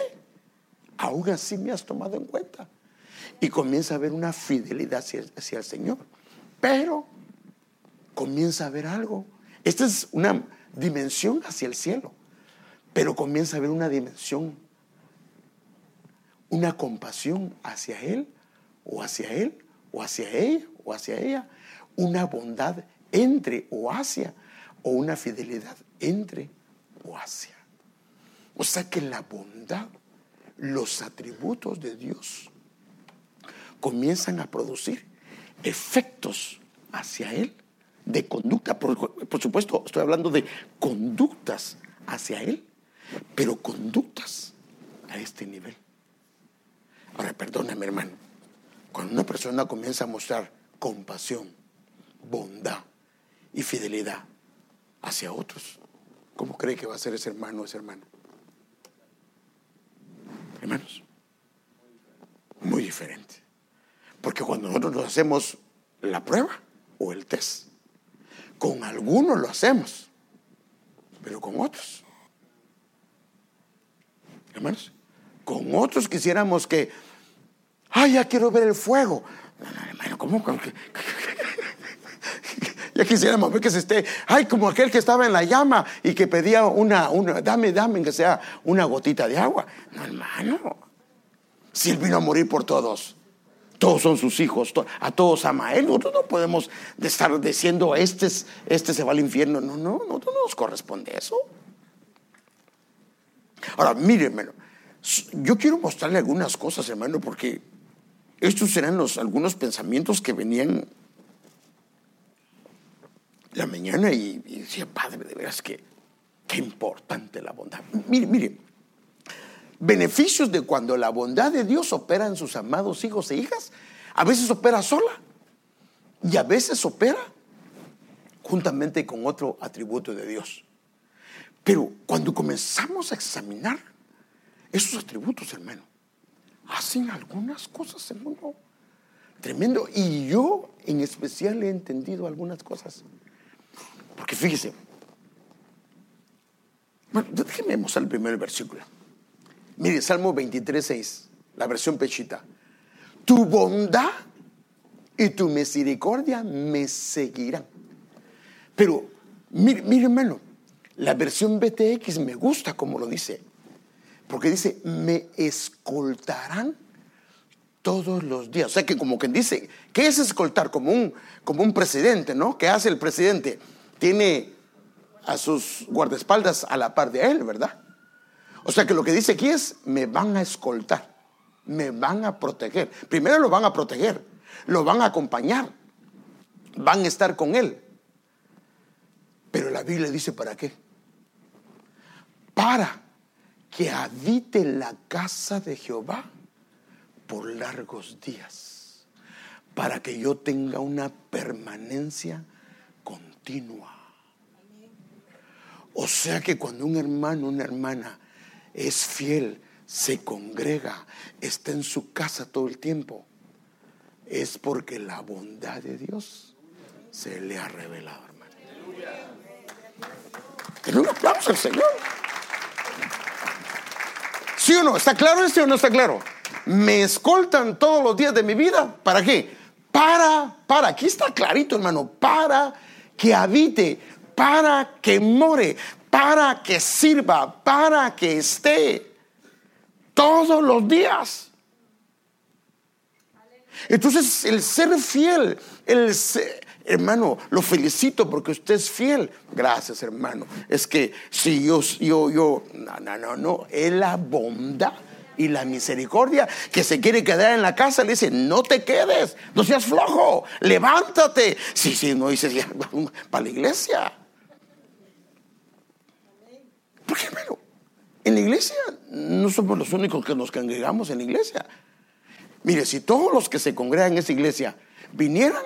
aún así me has tomado en cuenta. Y comienza a haber una fidelidad hacia, el Señor. Pero comienza a haber algo. Esta es una dimensión hacia el cielo. Pero comienza a haber una dimensión, una compasión hacia Él, o hacia Él, o hacia ella, o hacia ella. Una bondad entre o hacia, o una fidelidad entre o hacia. O sea que la bondad, los atributos de Dios, comienzan a producir efectos hacia Él de conducta. Por, por, supuesto, estoy hablando de conductas hacia Él, pero conductas a este nivel. Ahora, perdóname, hermano, cuando una persona comienza a mostrar compasión, bondad y fidelidad hacia otros, ¿cómo cree que va a ser ese hermano o ese hermano? Hermanos, muy diferente. Porque cuando nosotros nos hacemos la prueba o el test, con algunos lo hacemos, pero con otros. Hermanos, con otros quisiéramos que, ay, ya quiero ver el fuego. hermano, ¿cómo? Ya quisiéramos ver que se esté, ay, como aquel que estaba en la llama y que pedía una, una, dame, dame, que sea una gotita de agua. No, hermano. Si él vino a morir por todos, todos son sus hijos, a todos ama él. Nosotros no podemos estar diciendo, este, este se va al infierno. No, no, no, no nos corresponde eso. Ahora, mírenme, yo quiero mostrarle algunas cosas, hermano, porque estos eran los, algunos pensamientos que venían la mañana y, decía, Padre, de veras que qué importante la bondad. Mire, mire, beneficios de cuando la bondad de Dios opera en sus amados hijos e hijas, a veces opera sola y a veces opera juntamente con otro atributo de Dios. Pero cuando comenzamos a examinar esos atributos, hermano, hacen algunas cosas, hermano, tremendo. Y yo en especial he entendido algunas cosas. Porque fíjese, bueno, déjeme mostrar el primer versículo. Mire, Salmo 23, 6, la versión pechita. Tu bondad y tu misericordia me seguirán. Pero, mire, mire hermano, la versión BTX me gusta como lo dice. Porque dice, me escoltarán todos los días. O sea que como quien dice, ¿qué es escoltar? Como un, como un presidente, ¿no? ¿Qué hace el presidente? Tiene a sus guardaespaldas a la par de él, ¿verdad? O sea que lo que dice aquí es, me van a escoltar, me van a proteger. Primero lo van a proteger, lo van a acompañar, van a estar con él. Pero la Biblia dice, ¿para qué? Para que habite la casa de Jehová por largos días, para que yo tenga una permanencia continua. O sea que cuando un hermano, una hermana es fiel, se congrega, está en su casa todo el tiempo, es porque la bondad de Dios se le ha revelado, hermano. Que un aplauso al Señor. ¿Sí o no? ¿Está claro esto o no está claro? Me escoltan todos los días de mi vida. ¿Para qué? Para, para, aquí está clarito, hermano, para que habite, para que more, para que sirva, para que esté todos los días. Entonces, el ser fiel, el hermano, lo felicito porque usted es fiel. Gracias, hermano. Es que si yo, yo, yo, no, no, no, no, es la bondad y la misericordia que se quiere quedar en la casa, le dice, no te quedes, no seas flojo, levántate. Sí, sí, no dices, para la iglesia. Porque, hermano, en la iglesia no somos los únicos que nos congregamos en la iglesia. Mire, si todos los que se congregan en esa iglesia vinieran,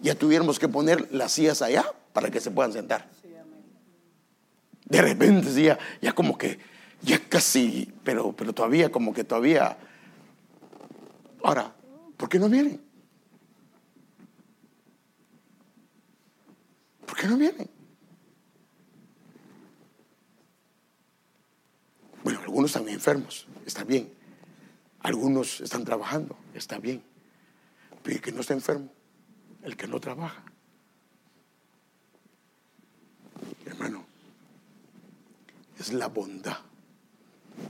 ya tuviéramos que poner las sillas allá para que se puedan sentar. De repente ya, ya como que, ya casi, pero, pero todavía como que todavía. Ahora, ¿por qué no vienen? ¿Por qué no vienen? Bueno, algunos están enfermos, está bien. Algunos están trabajando, está bien. Pero el que no está enfermo, el que no trabaja. Hermano, es la bondad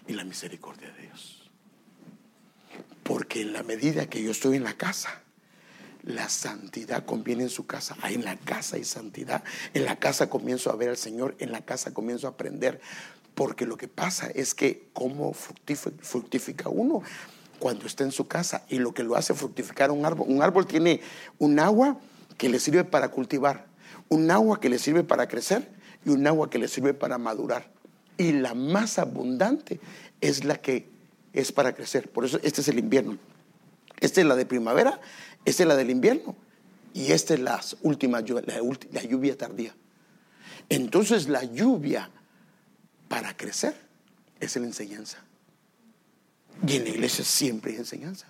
y la misericordia de Dios. Porque en la medida que yo estoy en la casa, la santidad conviene en su casa. Ahí en la casa hay santidad. En la casa comienzo a ver al Señor. En la casa comienzo a aprender. Porque lo que pasa es que cómo fructifica, uno cuando está en su casa y lo que lo hace fructificar un árbol. Un árbol tiene un agua que le sirve para cultivar, un agua que le sirve para crecer y un agua que le sirve para madurar. Y la más abundante es la que es para crecer. Por eso este es el invierno. Esta es la de primavera, esta es la del invierno y esta es la última la lluvia tardía. Entonces la lluvia para crecer es la enseñanza. Y en la iglesia siempre hay enseñanza.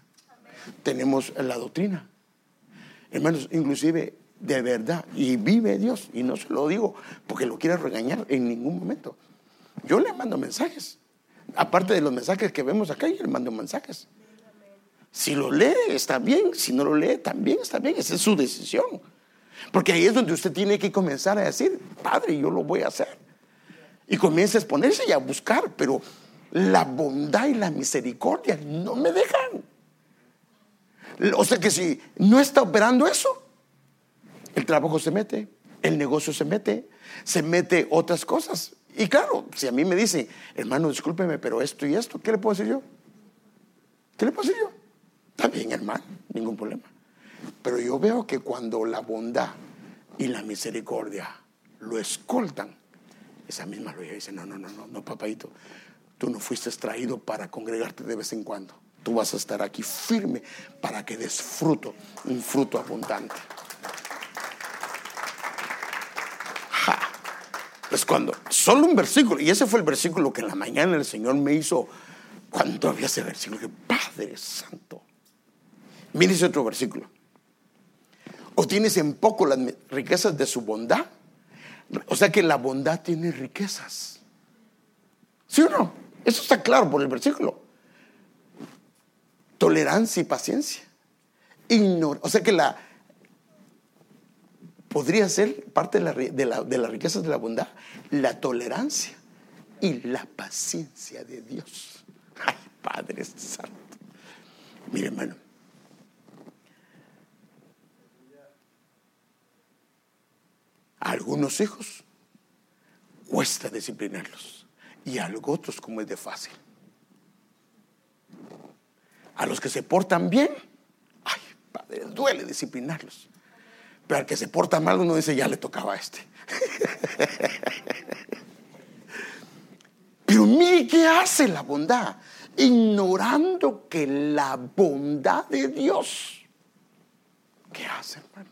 Tenemos la doctrina. Hermanos, inclusive de verdad, y vive Dios, y no se lo digo porque lo quiera regañar en ningún momento. Yo le mando mensajes. Aparte de los mensajes que vemos acá, yo le mando mensajes. Si lo lee, está bien. Si no lo lee, también está bien. Esa es su decisión. Porque ahí es donde usted tiene que comenzar a decir, Padre, yo lo voy a hacer y comienza a exponerse y a buscar, pero la bondad y la misericordia no me dejan. O sea que si no está operando eso, el trabajo se mete, el negocio se mete, se mete otras cosas. Y claro, si a mí me dice, hermano, discúlpeme, pero esto y esto, ¿qué le puedo decir yo? ¿Qué le puedo decir yo? Está bien, hermano, ningún problema. Pero yo veo que cuando la bondad y la misericordia lo escoltan, esa misma lo dice, no, no, no, no, no, papadito, tú no fuiste extraído para congregarte de vez en cuando. Tú vas a estar aquí firme para que des fruto, un fruto abundante. Ja. Es cuando, solo un versículo, y ese fue el versículo que en la mañana el Señor me hizo cuando había ese versículo, que Padre Santo. Mire ese otro versículo. O tienes en poco las riquezas de su bondad o sea que la bondad tiene riquezas. ¿Sí o no? Eso está claro por el versículo. Tolerancia y paciencia. o sea que la podría ser parte de, la, de, de las riquezas de la bondad, la tolerancia y la paciencia de Dios. Ay, Padre Santo. Mire, hermano. A algunos hijos cuesta disciplinarlos y a otros como es de fácil. A los que se portan bien, ay, padre, duele disciplinarlos. Pero al que se porta mal uno dice, ya le tocaba a este. Pero mire qué hace la bondad, ignorando que la bondad de Dios, ¿qué hace, hermano?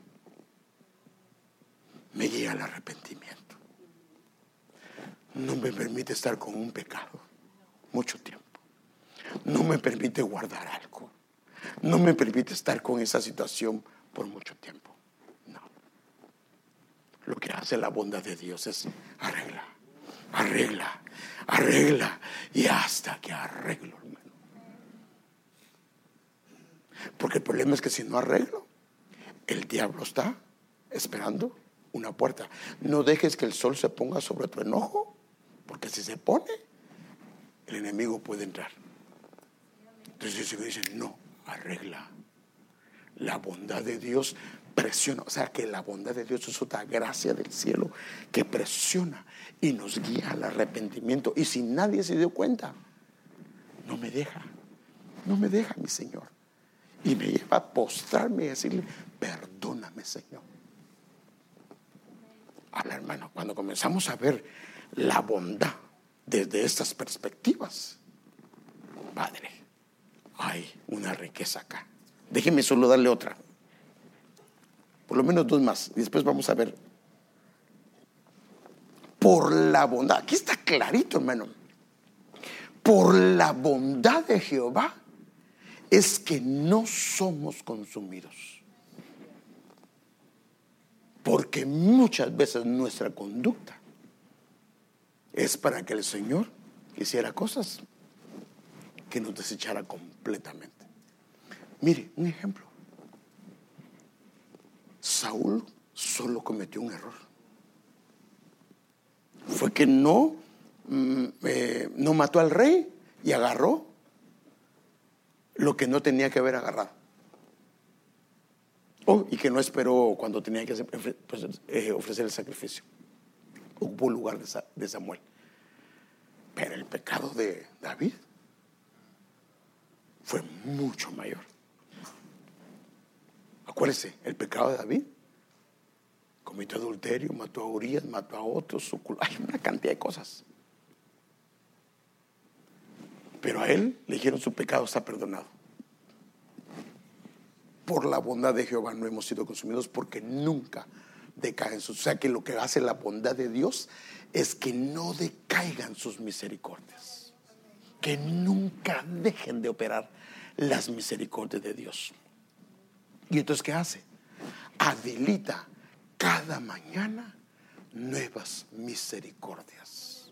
me llega el arrepentimiento. No me permite estar con un pecado mucho tiempo. No me permite guardar algo. No me permite estar con esa situación por mucho tiempo. La bondad de Dios es arregla, arregla, arregla y hasta que arreglo, hermano. Porque el problema es que si no arreglo, el diablo está esperando una puerta. No dejes que el sol se ponga sobre tu enojo, porque si se pone, el enemigo puede entrar. Entonces el dice, no, arregla. La bondad de Dios presiona, o sea que la bondad de Dios es otra gracia del cielo que presiona y nos guía al arrepentimiento. Y si nadie se dio cuenta, no me deja, no me deja mi Señor. Y me lleva a postrarme y decirle, perdóname Señor la hermano, cuando comenzamos a ver la bondad desde estas perspectivas, Padre, hay una riqueza acá. Déjeme solo darle otra. Por lo menos dos más, y después vamos a ver. Por la bondad, aquí está clarito, hermano. Por la bondad de Jehová es que no somos consumidos. Porque muchas veces nuestra conducta es para que el Señor hiciera cosas que nos desechara completamente. Mire, un ejemplo. Saúl solo cometió un error. Fue que no, mm, eh, no mató al rey y agarró lo que no tenía que haber agarrado. Oh, y que no esperó cuando tenía que pues, eh, ofrecer el sacrificio. Ocupó lugar de Samuel. Pero el pecado de David fue mucho mayor. Acuérdese, el pecado de David cometió adulterio, mató a Urias, mató a otros, hay una cantidad de cosas. Pero a él le dijeron su pecado está perdonado. Por la bondad de Jehová no hemos sido consumidos porque nunca decaen sus. O sea que lo que hace la bondad de Dios es que no decaigan sus misericordias. Que nunca dejen de operar las misericordias de Dios. ¿Y entonces qué hace? Habilita cada mañana nuevas misericordias.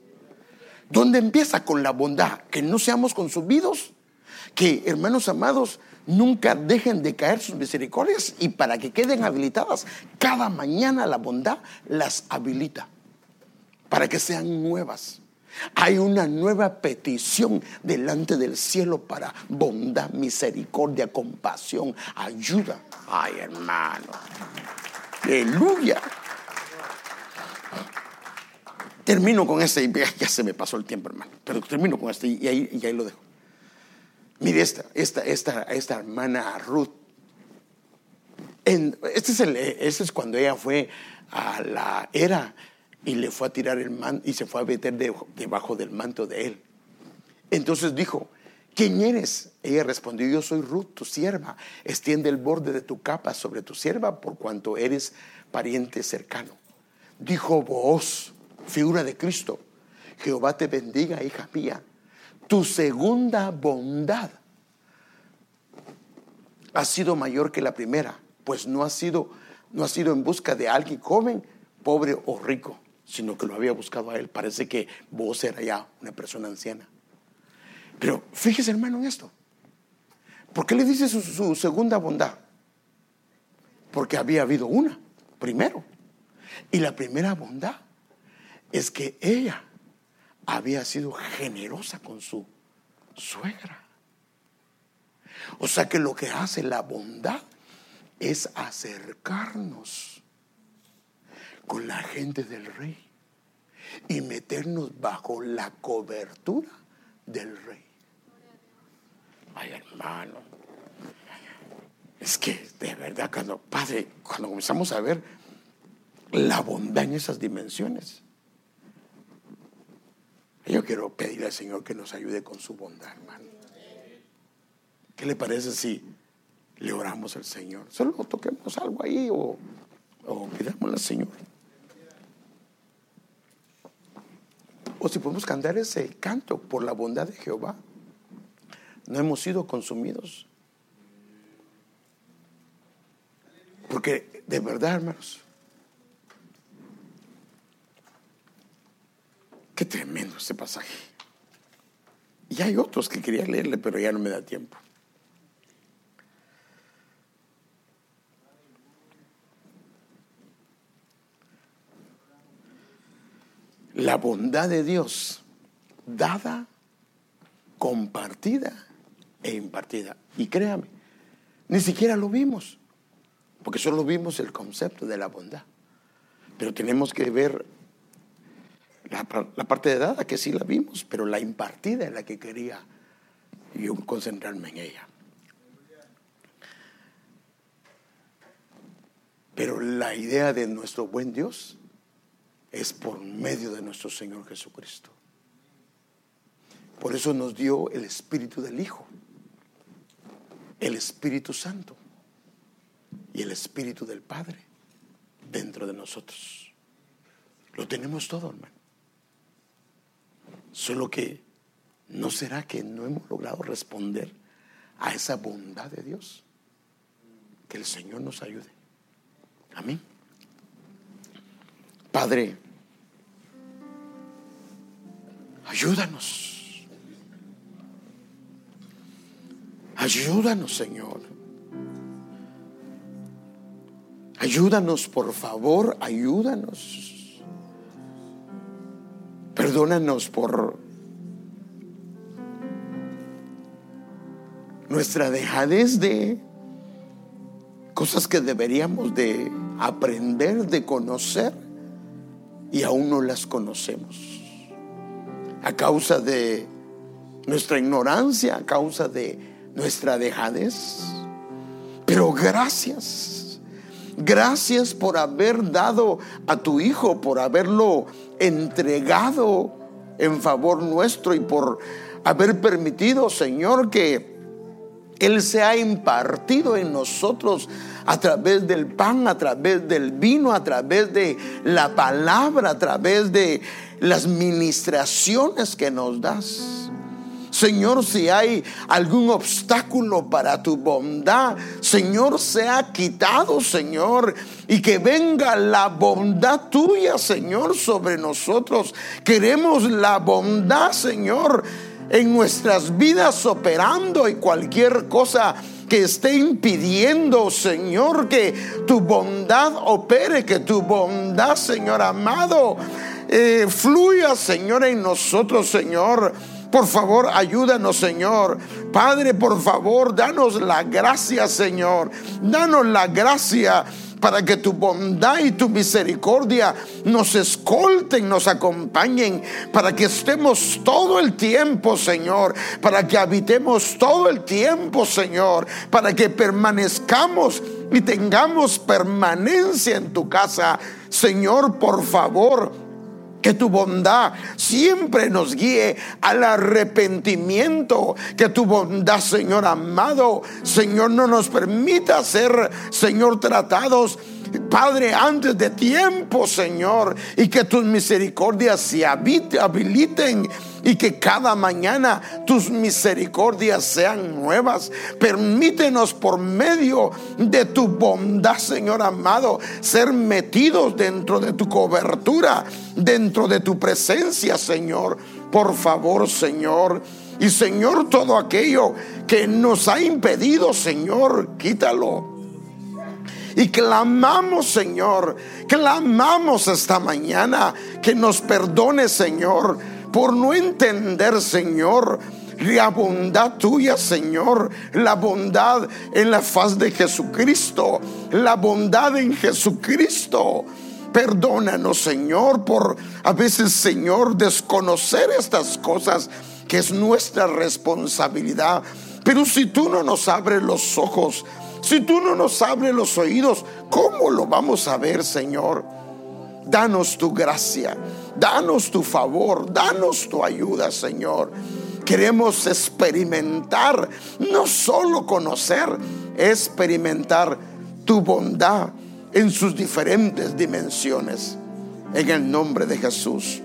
¿Dónde empieza con la bondad? Que no seamos consumidos, que hermanos amados nunca dejen de caer sus misericordias y para que queden habilitadas, cada mañana la bondad las habilita para que sean nuevas. Hay una nueva petición delante del cielo para bondad, misericordia, compasión, ayuda. Ay, hermano. Aleluya. Termino con este, ya se me pasó el tiempo, hermano, pero termino con este y ahí, y lo dejo. Mire esta, esta, esta, esta hermana Ruth. este, es el, este es cuando ella fue a la era y le fue a tirar el manto y se fue a meter debajo del manto de él. Entonces dijo, ¿quién eres? Ella respondió, yo soy Ruth, tu sierva. Extiende el borde de tu capa sobre tu sierva por cuanto eres pariente cercano. Dijo vos, figura de Cristo, Jehová te bendiga, hija mía. Tu segunda bondad ha sido mayor que la primera, pues no ha sido, no ha sido en busca de alguien joven, pobre o rico sino que lo había buscado a él. Parece que vos era ya una persona anciana. Pero fíjese, hermano, en esto. ¿Por qué le dice su, su segunda bondad? Porque había habido una, primero. Y la primera bondad es que ella había sido generosa con su suegra. O sea que lo que hace la bondad es acercarnos con la gente del rey y meternos bajo la cobertura del rey. Ay, hermano, es que de verdad cuando, Padre, cuando comenzamos a ver la bondad en esas dimensiones, yo quiero pedirle al Señor que nos ayude con su bondad, hermano. ¿Qué le parece si le oramos al Señor? Solo toquemos algo ahí o, o al Señor. O si podemos cantar ese canto por la bondad de Jehová. No hemos sido consumidos. Porque de verdad, hermanos, qué tremendo este pasaje. Y hay otros que quería leerle, pero ya no me da tiempo. La bondad de Dios dada, compartida e impartida. Y créame, ni siquiera lo vimos, porque solo vimos el concepto de la bondad. Pero tenemos que ver la, parte de dada, que sí la vimos, pero la impartida es la que quería yo concentrarme en ella. Pero la idea de nuestro buen Dios es por medio de nuestro Señor Jesucristo. Por eso nos dio el Espíritu del Hijo, el Espíritu Santo y el Espíritu del Padre. dentro de nosotros. Lo tenemos todo, hermano. Solo que ¿no será que no hemos logrado responder a esa bondad de Dios? Que el Señor nos ayude. Amén. Padre, ayúdanos. Ayúdanos, Señor. Ayúdanos, por favor, ayúdanos. Perdónanos por nuestra dejadez de cosas que deberíamos de aprender, de conocer y aún no las conocemos. A causa de nuestra ignorancia, a causa de nuestra dejadez. Pero gracias, gracias por haber dado a tu Hijo, por haberlo entregado en favor nuestro y por haber permitido, Señor, que él se ha impartido en nosotros a través del pan, a través del vino, a través de la palabra, a través de las ministraciones que nos das. Señor, si hay algún obstáculo para tu bondad, Señor, se ha quitado, Señor, y que venga la bondad tuya, Señor, sobre nosotros. Queremos la bondad, Señor en nuestras vidas operando y cualquier cosa que esté impidiendo, Señor, que tu bondad opere, que tu bondad, Señor amado, eh, fluya, Señor, en nosotros, Señor. Por favor, ayúdanos, Señor. Padre, por favor, danos la gracia, Señor. Danos la gracia para que tu bondad y tu misericordia nos escolten, nos acompañen, para que estemos todo el tiempo, Señor, para que habitemos todo el tiempo, Señor, para que permanezcamos y tengamos permanencia en tu casa. Señor, por favor, que tu bondad siempre nos guíe al arrepentimiento. Que tu bondad, Señor amado, Señor, no nos permita ser, Señor, tratados. Padre, antes de tiempo, Señor, y que tus misericordias se habiliten y que cada mañana tus misericordias sean nuevas. Permítenos por medio de tu bondad, Señor amado, ser metidos dentro de tu cobertura, dentro de tu presencia, Señor. Por favor, Señor. Y Señor, todo aquello que nos ha impedido, Señor, quítalo. Y clamamos, Señor, clamamos esta mañana que nos perdone, Señor por no entender, Señor, la bondad tuya, Señor, la bondad en la faz de Jesucristo, la bondad en Jesucristo. Perdónanos, Señor, por a veces, Señor, desconocer estas cosas que es nuestra responsabilidad. Pero si tú no nos abres los ojos, si tú no nos abres los oídos, ¿cómo lo vamos a ver, Señor? Danos tu gracia, danos tu favor, danos tu ayuda, Señor. Queremos experimentar, no solo conocer, experimentar tu bondad en sus diferentes dimensiones. En el nombre de Jesús.